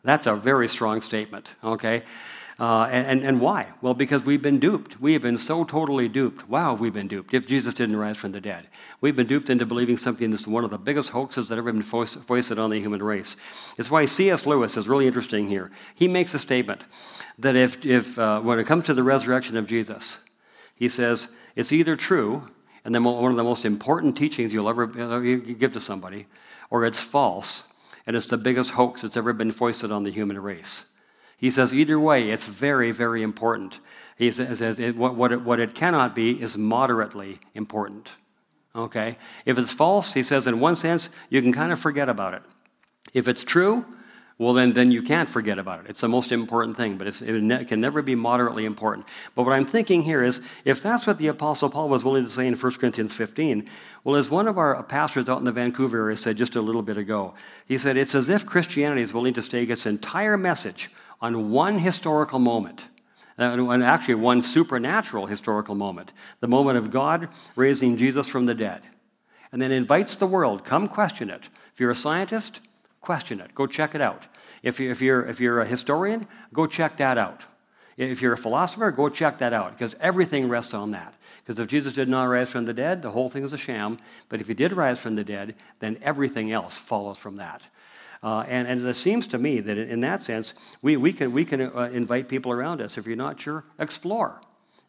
That's a very strong statement, okay? Uh, and, and why? Well, because we've been duped. We have been so totally duped. Wow, we've been duped if Jesus didn't rise from the dead. We've been duped into believing something that's one of the biggest hoaxes that ever been foisted on the human race. It's why C.S. Lewis is really interesting here. He makes a statement that if, if uh, when it comes to the resurrection of Jesus, he says, it's either true, and then one of the most important teachings you'll ever give to somebody, or it's false, and it's the biggest hoax that's ever been foisted on the human race. He says, either way, it's very, very important. He says, it, what, it, what it cannot be is moderately important. Okay? If it's false, he says, in one sense, you can kind of forget about it. If it's true, well, then, then you can't forget about it. It's the most important thing, but it can never be moderately important. But what I'm thinking here is if that's what the Apostle Paul was willing to say in 1 Corinthians 15, well, as one of our pastors out in the Vancouver area said just a little bit ago, he said, it's as if Christianity is willing to stake its entire message on one historical moment. Uh, and actually, one supernatural historical moment the moment of God raising Jesus from the dead. And then invites the world, come question it. If you're a scientist, Question it. Go check it out. If, you, if, you're, if you're a historian, go check that out. If you're a philosopher, go check that out because everything rests on that. Because if Jesus did not rise from the dead, the whole thing is a sham. But if he did rise from the dead, then everything else follows from that. Uh, and, and it seems to me that in that sense, we, we can, we can uh, invite people around us. If you're not sure, explore.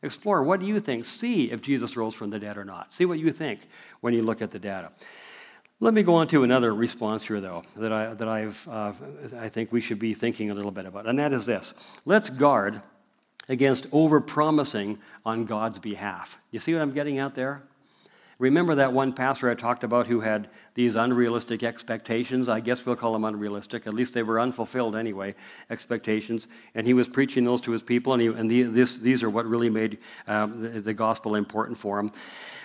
Explore. What do you think? See if Jesus rose from the dead or not. See what you think when you look at the data. Let me go on to another response here, though, that, I, that I've, uh, I think we should be thinking a little bit about, and that is this. Let's guard against overpromising on God's behalf. You see what I'm getting at there? Remember that one pastor I talked about who had these unrealistic expectations? I guess we'll call them unrealistic. At least they were unfulfilled anyway, expectations. And he was preaching those to his people, and, he, and the, this, these are what really made um, the, the gospel important for him.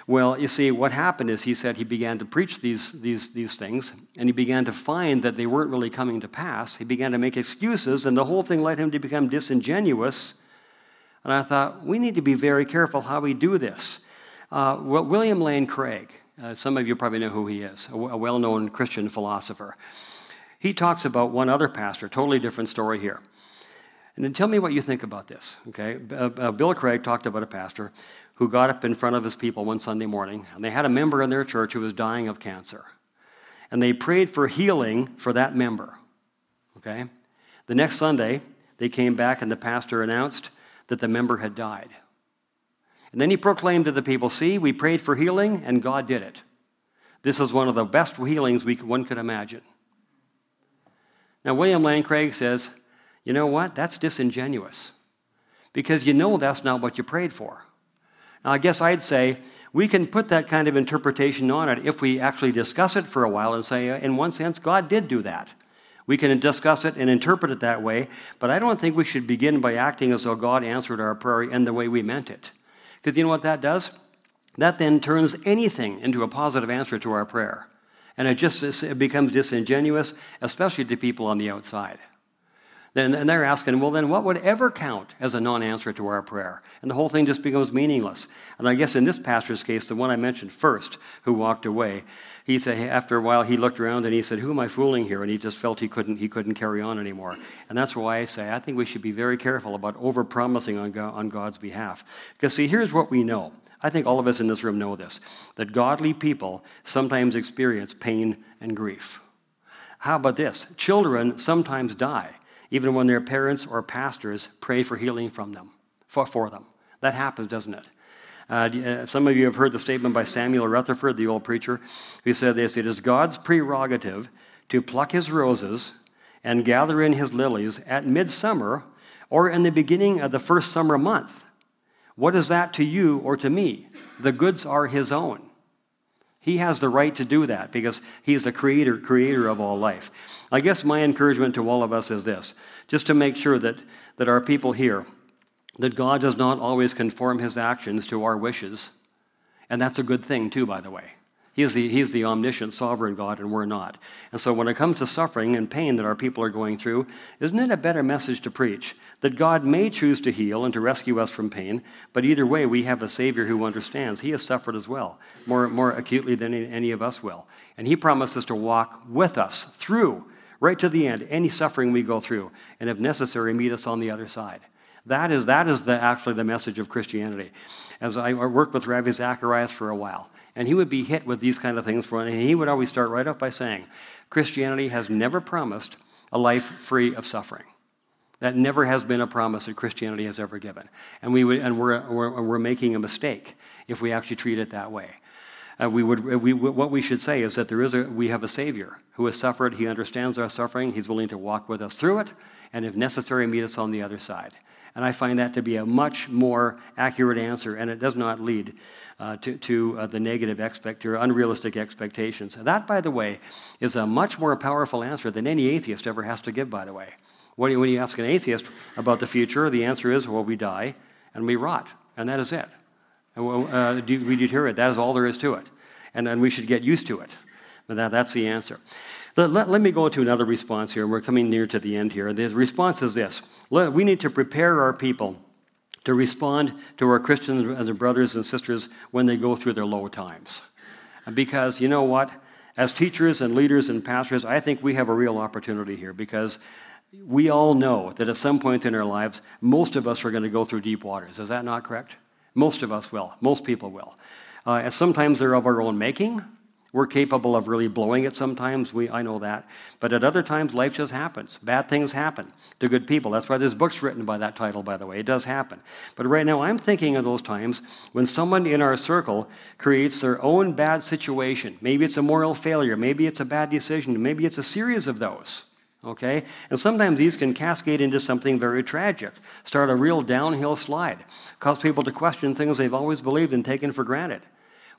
Well, you see, what happened is he said he began to preach these, these, these things, and he began to find that they weren't really coming to pass. He began to make excuses, and the whole thing led him to become disingenuous. And I thought, we need to be very careful how we do this. Uh, William Lane Craig, uh, some of you probably know who he is, a, a well known Christian philosopher. He talks about one other pastor, totally different story here. And then tell me what you think about this, okay? Uh, uh Bill Craig talked about a pastor who got up in front of his people one Sunday morning, and they had a member in their church who was dying of cancer. And they prayed for healing for that member. Okay? The next Sunday, they came back, and the pastor announced that the member had died. And then he proclaimed to the people, See, we prayed for healing, and God did it. This is one of the best healings we, one could imagine. Now, William Lane Craig says, You know what? That's disingenuous. Because you know that's not what you prayed for. Now, I guess I'd say we can put that kind of interpretation on it if we actually discuss it for a while and say, uh, in one sense, God did do that. We can discuss it and interpret it that way, but I don't think we should begin by acting as though God answered our prayer in the way we meant it. Because you know what that does? That then turns anything into a positive answer to our prayer. And it just it becomes disingenuous, especially to people on the outside. Then, and they're asking, well, then what would ever count as a non answer to our prayer? And the whole thing just becomes meaningless. And I guess in this pastor's case, the one I mentioned first, who walked away, he said after a while he looked around and he said, Who am I fooling here? And he just felt he couldn't, he couldn't carry on anymore. And that's why I say I think we should be very careful about over promising on, God, on God's behalf. Because, see, here's what we know. I think all of us in this room know this that godly people sometimes experience pain and grief. How about this? Children sometimes die even when their parents or pastors pray for healing from them, for, for them. That happens, doesn't it? Uh, uh, some of you have heard the statement by Samuel Rutherford, the old preacher, who said this It is God's prerogative to pluck his roses and gather in his lilies at midsummer or in the beginning of the first summer month. What is that to you or to me? The goods are his own. He has the right to do that because he is the creator, creator of all life. I guess my encouragement to all of us is this just to make sure that, that our people hear that God does not always conform his actions to our wishes. And that's a good thing, too, by the way. He is the, he's the omniscient, sovereign God, and we're not. And so when it comes to suffering and pain that our people are going through, isn't it a better message to preach? That God may choose to heal and to rescue us from pain, but either way, we have a Savior who understands. He has suffered as well, more, more acutely than any of us will. And He promises to walk with us through, right to the end, any suffering we go through, and if necessary, meet us on the other side. That is, that is the, actually the message of Christianity. As I worked with Ravi Zacharias for a while, and he would be hit with these kind of things, for, and he would always start right off by saying, Christianity has never promised a life free of suffering. That never has been a promise that Christianity has ever given. And, we would, and we're, we're, we're making a mistake if we actually treat it that way. Uh, we would, we, what we should say is that there is a, we have a Savior who has suffered. He understands our suffering. He's willing to walk with us through it, and if necessary, meet us on the other side. And I find that to be a much more accurate answer, and it does not lead uh, to, to uh, the negative expect or unrealistic expectations. that, by the way, is a much more powerful answer than any atheist ever has to give, by the way. When you, when you ask an atheist about the future, the answer is, well, we die and we rot, and that is it. And uh, we deteriorate. That is all there is to it. And, and we should get used to it. That, that's the answer. Let, let, let, me go into another response here. and We're coming near to the end here. The response is this we need to prepare our people to respond to our Christians and brothers and sisters when they go through their low times. Because you know what? As teachers and leaders and pastors, I think we have a real opportunity here because we all know that at some point in our lives, most of us are going to go through deep waters. Is that not correct? Most of us will. Most people will. Uh, and sometimes they're of our own making, we're capable of really blowing it sometimes. We, I know that. But at other times, life just happens. Bad things happen to good people. That's why there's books written by that title, by the way. It does happen. But right now, I'm thinking of those times when someone in our circle creates their own bad situation. Maybe it's a moral failure. Maybe it's a bad decision. Maybe it's a series of those. Okay? And sometimes these can cascade into something very tragic, start a real downhill slide, cause people to question things they've always believed and taken for granted.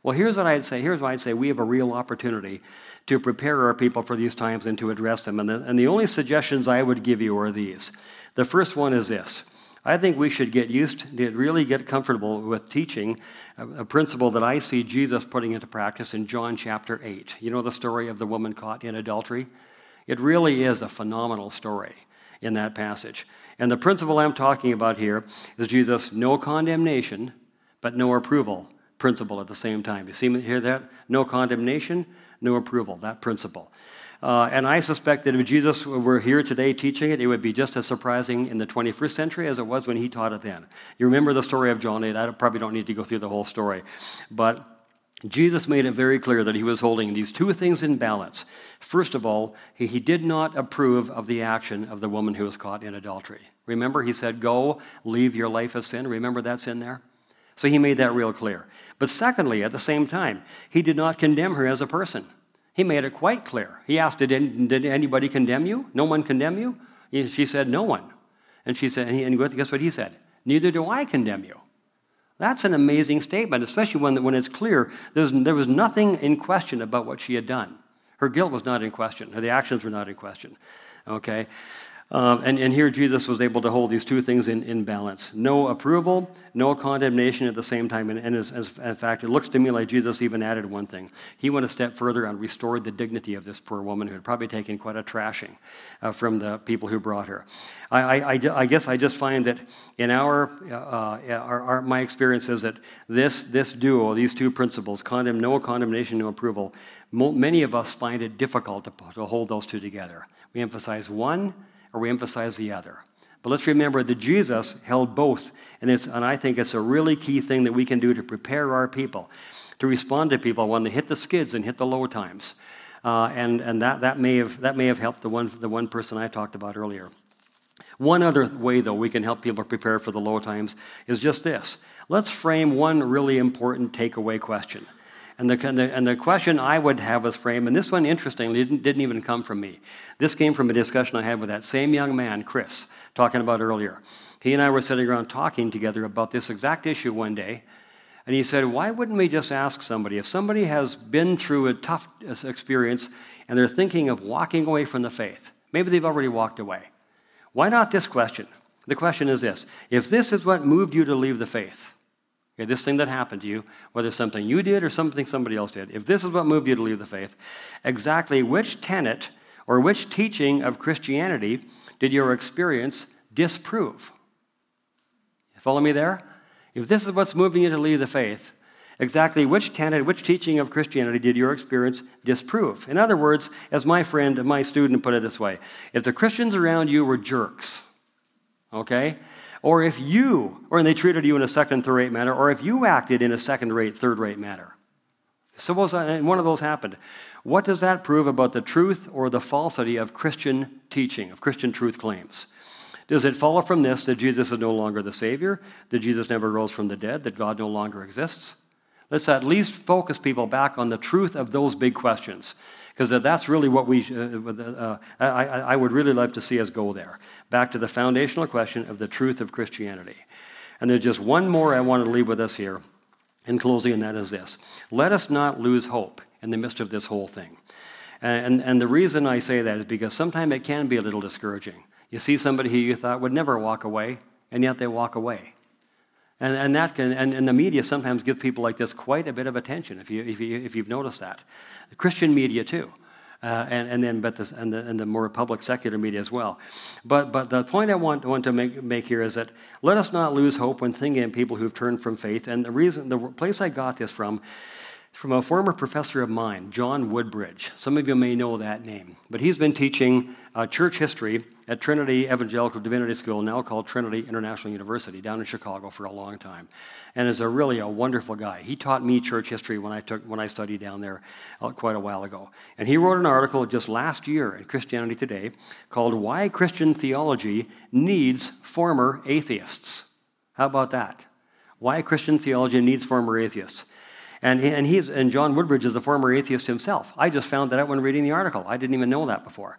Well, here's what I'd say. Here's what I'd say. We have a real opportunity to prepare our people for these times and to address them. And the, and the only suggestions I would give you are these. The first one is this. I think we should get used to really get comfortable with teaching a, a principle that I see Jesus putting into practice in John chapter 8. You know the story of the woman caught in adultery? It really is a phenomenal story in that passage. And the principle I'm talking about here is Jesus' no condemnation, but no approval principle at the same time. You see hear that? No condemnation, no approval, that principle. Uh, and I suspect that if Jesus were here today teaching it, it would be just as surprising in the 21st century as it was when he taught it then. You remember the story of John 8. I probably don't need to go through the whole story. But Jesus made it very clear that he was holding these two things in balance. First of all, he, he did not approve of the action of the woman who was caught in adultery. Remember, he said, Go, leave your life of sin. Remember that's in there? So he made that real clear. But secondly, at the same time, he did not condemn her as a person. He made it quite clear. He asked, Did, did anybody condemn you? No one condemn you? She said, No one. And she said, and guess what he said? Neither do I condemn you. That's an amazing statement, especially when, when it's clear there was nothing in question about what she had done. Her guilt was not in question, the actions were not in question. Okay? Um, and, and here Jesus was able to hold these two things in, in balance no approval, no condemnation at the same time. And, and as, as, in fact, it looks to me like Jesus even added one thing. He went a step further and restored the dignity of this poor woman who had probably taken quite a trashing uh, from the people who brought her. I, I, I, I guess I just find that in our, uh, our, our, my experience is that this, this duo, these two principles, condemn, no condemnation, no approval, many of us find it difficult to, to hold those two together. We emphasize one or we emphasize the other. But let's remember that Jesus held both, and, it's, and I think it's a really key thing that we can do to prepare our people to respond to people when they hit the skids and hit the low times. Uh, and and that, that, may have, that may have helped the one, the one person I talked about earlier. One other way, though, we can help people prepare for the low times is just this. Let's frame one really important takeaway question. And the, and the, and the question I would have us frame, and this one, interestingly, didn't, didn't even come from me. This came from a discussion I had with that same young man, Chris, talking about earlier. He and I were sitting around talking together about this exact issue one day. And he said, Why wouldn't we just ask somebody? If somebody has been through a tough uh, experience and they're thinking of walking away from the faith, maybe they've already walked away. Why not this question? The question is this If this is what moved you to leave the faith, Okay, this thing that happened to you, whether something you did or something somebody else did, if this is what moved you to leave the faith, exactly which tenet or which teaching of Christianity did your experience disprove? Follow me there? If this is what's moving you to leave the faith, exactly which tenet, which teaching of Christianity did your experience disprove? In other words, as my friend, my student put it this way if the Christians around you were jerks, okay, or if you, or they treated you in a second, third rate manner, or if you acted in a second rate, third rate manner. Suppose uh, one of those happened. What does that prove about the truth or the falsity of Christian teaching, of Christian truth claims? Does it follow from this that Jesus is no longer the Savior, that Jesus never rose from the dead, that God no longer exists? Let's at least focus people back on the truth of those big questions because that's really what we, uh, uh, I, I would really love to see us go there, back to the foundational question of the truth of Christianity. And there's just one more I want to leave with us here in closing, and that is this let us not lose hope in the midst of this whole thing. And, and the reason I say that is because sometimes it can be a little discouraging. You see somebody who you thought would never walk away, and yet they walk away. And, and, that can, and, and the media sometimes gives people like this quite a bit of attention, if, you, if, you, if you've noticed that. The Christian media, too. Uh, and, and then but this, and, the, and the more public secular media as well. But, but the point I want, want to make, make here is that let us not lose hope when thinking of people who've turned from faith. And the reason, the place I got this from from a former professor of mine, John Woodbridge. Some of you may know that name, but he's been teaching uh, church history at Trinity Evangelical Divinity School, now called Trinity International University, down in Chicago for a long time, and is a really a wonderful guy. He taught me church history when I took when I studied down there uh, quite a while ago, and he wrote an article just last year in Christianity Today called "Why Christian Theology Needs Former Atheists." How about that? Why Christian theology needs former atheists. And, and, he's, and John Woodbridge is a former atheist himself. I just found that out when reading the article. I didn't even know that before.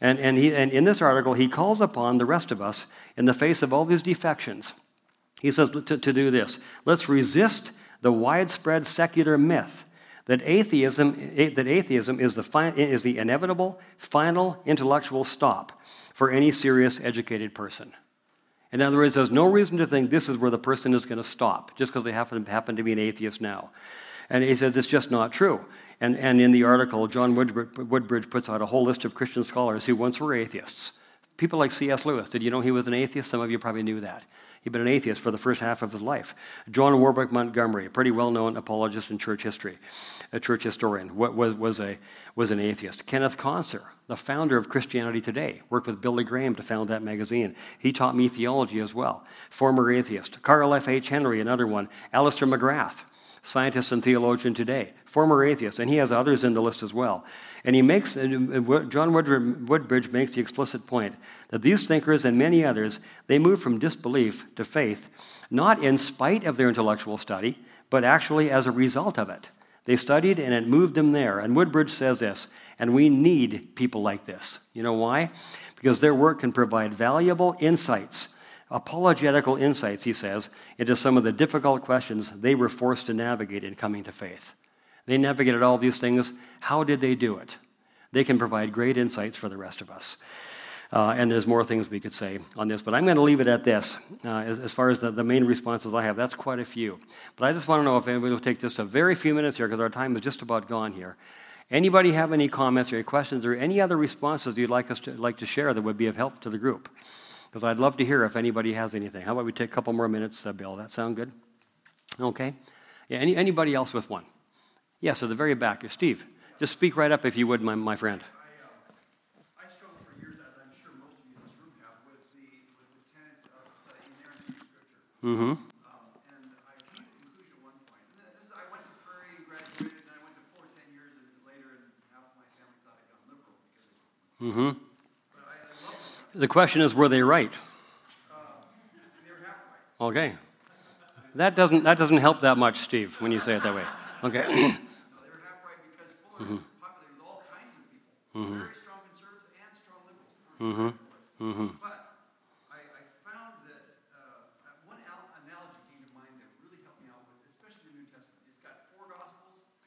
And, and, he, and in this article, he calls upon the rest of us, in the face of all these defections, he says to, to do this let's resist the widespread secular myth that atheism, eh, that atheism is, the fi- is the inevitable, final intellectual stop for any serious educated person. In other words, there's no reason to think this is where the person is going to stop just because they happen, happen to be an atheist now. And he says it's just not true. And, and in the article, John Woodbridge puts out a whole list of Christian scholars who once were atheists. People like C.S. Lewis. Did you know he was an atheist? Some of you probably knew that. He'd been an atheist for the first half of his life. John Warwick Montgomery, a pretty well known apologist in church history, a church historian, was, was, a, was an atheist. Kenneth Kantzer, the founder of Christianity Today, worked with Billy Graham to found that magazine. He taught me theology as well. Former atheist. Carl F.H. Henry, another one. Alister McGrath, scientist and theologian today, former atheist, and he has others in the list as well. And he makes, John Woodbridge makes the explicit point that these thinkers and many others, they move from disbelief to faith, not in spite of their intellectual study, but actually as a result of it. They studied and it moved them there. And Woodbridge says this, and we need people like this. You know why? Because their work can provide valuable insights apologetical insights, he says, into some of the difficult questions they were forced to navigate in coming to faith. They navigated all these things. How did they do it? They can provide great insights for the rest of us. Uh, and there's more things we could say on this, but I'm going to leave it at this. Uh, as, as, far as the, the, main responses I have, that's quite a few. But I just want to know if anybody will take just a very few minutes here, because our time is just about gone here. Anybody have any comments or any questions or any other responses you'd like us to like to share that would be of help to the group? because I'd love to hear if anybody has anything. How about we take a couple more minutes, uh, Bill? That sound good? Okay. Yeah, any, anybody else with one? Yes, at the very back. Steve, just speak right up if you would, my, my friend. Mm-hmm. Um, and I came to the conclusion at one point. Is, I went to Prairie, graduated, and I went to four, ten years, and later, and half my family thought I'd gone liberal. mm-hmm. The question is, were they right? Okay. That doesn't, that doesn't help that much, Steve, when you say it that way. Okay. mm-hmm. Mm-hmm. Mm-hmm. Mm-hmm. But I, I found that uh, one analogy came to mind that really helped me out with, especially the New Testament. It's got four Gospels, yeah. all accounts of the life of Jesus. Yeah. Very Yeah. I thought this guy at one point had an insertion in there where a guy came up with six denials of Peter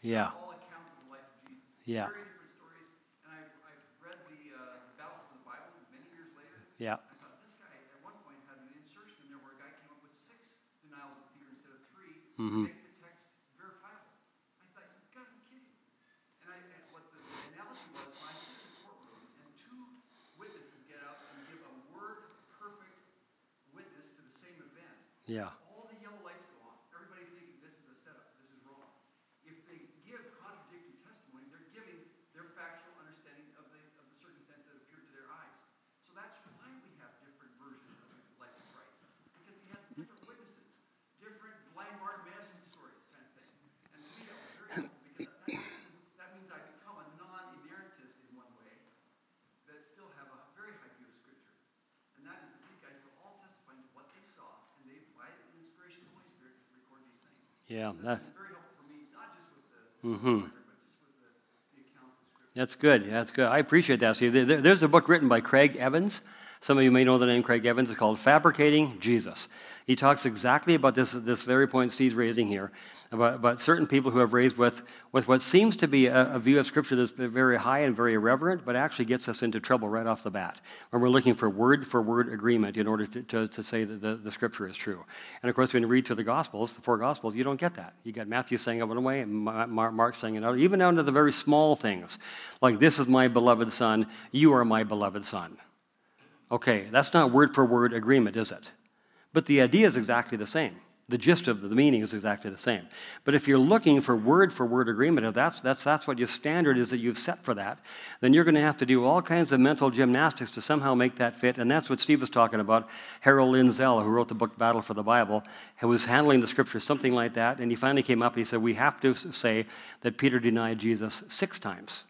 instead of three, Mm-hmm. Make the text verifiable. I thought, you gotta be kidding. And, I, and what the analogy was, when I sit in the courtroom and two witnesses get up and give a word perfect witness to the same event. Yeah. All the yellow lights go on. Everybody thinking this is a setup, this is wrong. If they give contradictory testimony, they're giving their factual understanding of the, of the circumstance that appeared to their eyes. So that's why we have different versions of the life of Christ. Because he had different witnesses, different blind Bartimaeus stories kind of thing. And to me, that was very helpful because that, that, that means I become a non-inerrantist in one way, that still have a very high view of Scripture. And that is that these guys were all testifying to what they saw, and they, by the inspiration of the Holy Spirit, record these things. Yeah. That's That, very helpful for me, not just with the Mhm. but just with the, the Mm-hmm. accounts of Scripture. That's good. That's good. I appreciate that. See, there- there's a book written by Craig Evans. Some of you may know the name Craig Evans. It's called Fabricating Jesus. He talks exactly about this, this very point Steve's raising here, about, about certain people who have raised with, with what seems to be a, a view of Scripture that's very high and very irreverent, but actually gets us into trouble right off the bat when we're looking for word for word agreement in order to, to, to say that the, the Scripture is true. And of course, when you read through the Gospels, the four Gospels, you don't get that. You got Matthew saying it one way and Ma- Ma- Mark saying another, even down to the very small things, like, This is my beloved Son, you are my beloved Son. Okay, that's not word for word agreement, is it? But the idea is exactly the same. The gist of the meaning is exactly the same. But if you're looking for word for word agreement, if that's, that's, that's what your standard is that you've set for that, then you're going to have to do all kinds of mental gymnastics to somehow make that fit. And that's what Steve was talking about. Harold Lindsell, who wrote the book Battle for the Bible, was handling the scriptures, something like that. And he finally came up and he said, We have to say that Peter denied Jesus six times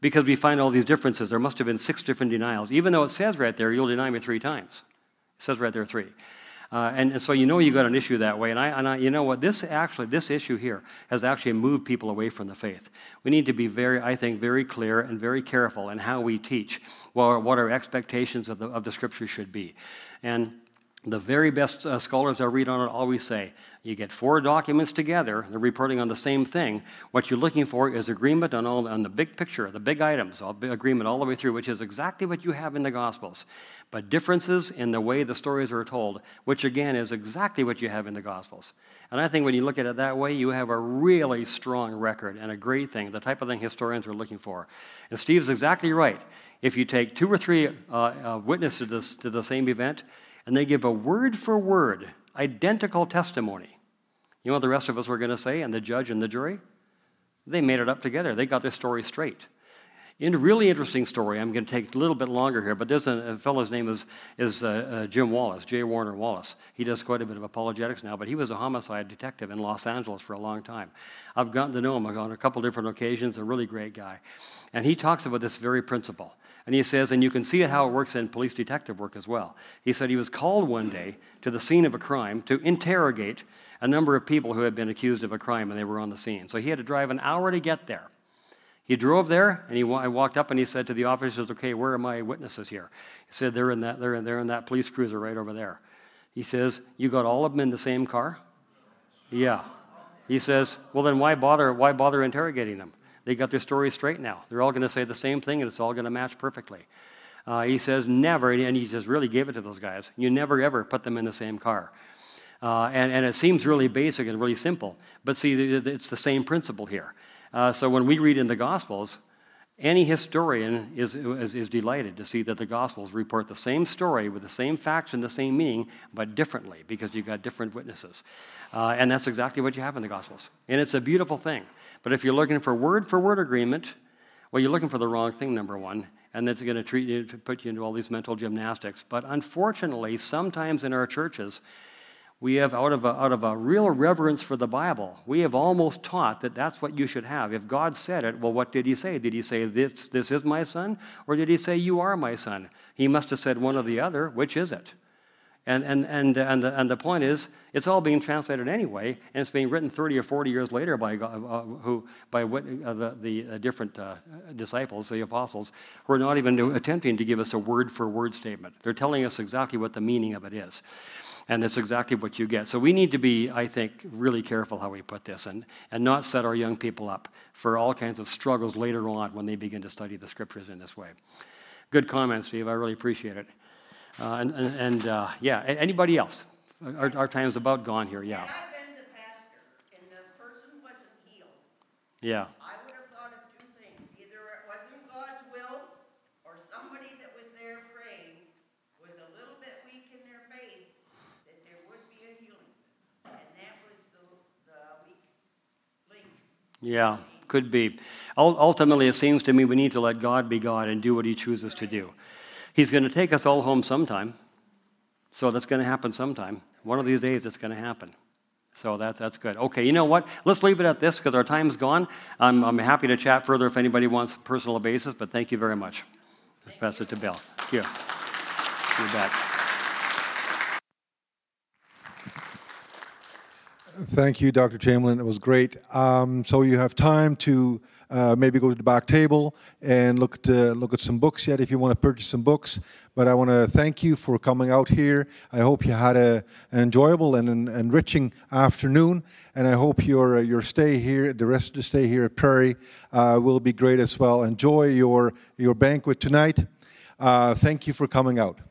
because we find all these differences. There must have been six different denials, even though it says right there, you'll deny me three times. It says right there three. Uh, and, and so you know you got an issue that way. And, I, and I, you know what? This actually, this issue here has actually moved people away from the faith. We need to be very, I think, very clear and very careful in how we teach what, what our expectations of the, of the scripture should be. And the very best uh, scholars I read on it always say you get four documents together, they're reporting on the same thing. What you're looking for is agreement on, all, on the big picture, the big items, all, agreement all the way through, which is exactly what you have in the Gospels. But differences in the way the stories are told, which again is exactly what you have in the Gospels. And I think when you look at it that way, you have a really strong record and a great thing, the type of thing historians are looking for. And Steve's exactly right. If you take two or three uh, uh, witnesses to, this, to the same event, and they give a word for word, identical testimony. You know what the rest of us were going to say, and the judge and the jury? They made it up together. They got their story straight. In a really interesting story, I'm going to take a little bit longer here, but there's a, a fellow's name is, is uh, uh, Jim Wallace, J. Warner Wallace. He does quite a bit of apologetics now, but he was a homicide detective in Los Angeles for a long time. I've gotten to know him on a couple different occasions, a really great guy. And he talks about this very principle. And he says, and you can see how it works in police detective work as well. He said he was called one day to the scene of a crime to interrogate a number of people who had been accused of a crime and they were on the scene. So he had to drive an hour to get there. He drove there and he I walked up and he said to the officers, Okay, where are my witnesses here? He said, They're in that, they're in, they're in that police cruiser right over there. He says, You got all of them in the same car? Yeah. He says, Well, then why bother, why bother interrogating them? They got their story straight now. They're all going to say the same thing and it's all going to match perfectly. Uh, he says, Never, and he just really gave it to those guys. You never ever put them in the same car. Uh, and, and it seems really basic and really simple. But see, it's the same principle here. Uh, so when we read in the Gospels, any historian is, is, is, delighted to see that the Gospels report the same story with the same facts and the same meaning, but differently because you've got different witnesses. Uh, and that's exactly what you have in the Gospels. And it's a beautiful thing. But if you're looking for word for word agreement, well, you're looking for the wrong thing, number one. And that's going to treat you to put you into all these mental gymnastics. But unfortunately, sometimes in our churches, we have, out of, a, out of a real reverence for the Bible, we have almost taught that that's what you should have. If God said it, well, what did He say? Did He say, this, this is my son? Or did He say, you are my son? He must have said one or the other. Which is it? And, and, and, and, the, and the point is, it's all being translated anyway, and it's being written 30 or 40 years later by, uh, who, by what, uh, the, the uh, different uh, disciples, the apostles, who are not even attempting to give us a word for word statement. They're telling us exactly what the meaning of it is. And that's exactly what you get. So we need to be, I think, really careful how we put this and, and not set our young people up for all kinds of struggles later on when they begin to study the scriptures in this way. Good comment, Steve. I really appreciate it. Uh, and and, and uh, yeah, anybody else? Our, our time's about gone here, yeah. And I've been to Yeah. I would have thought of two things. Either it wasn't God's will, or somebody that was there praying was a little bit weak in their faith, that there would be a healing. And that was the, the weak link. Yeah, could be. Ultimately, it seems to me we need to let God be God and do what He chooses to do. He's going to take us all home sometime. So that's going to happen sometime. One of these days, it's going to happen. So that's, that's good. Okay, you know what? Let's leave it at this because our time's gone. I'm, I'm happy to chat further if anybody wants personal basis, but thank you very much. Pass it to Bill. Thank you. You bet. Thank you, Dr. Chamberlain. It was great. Um, so you have time to uh, maybe go to the back table and look at uh, look at some books yet if you want to purchase some books. But I want to thank you for coming out here. I hope you had a, an enjoyable and an enriching afternoon, and I hope your uh, your stay here, the rest of the stay here at Prairie, uh, will be great as well. Enjoy your your banquet tonight. Uh, thank you for coming out.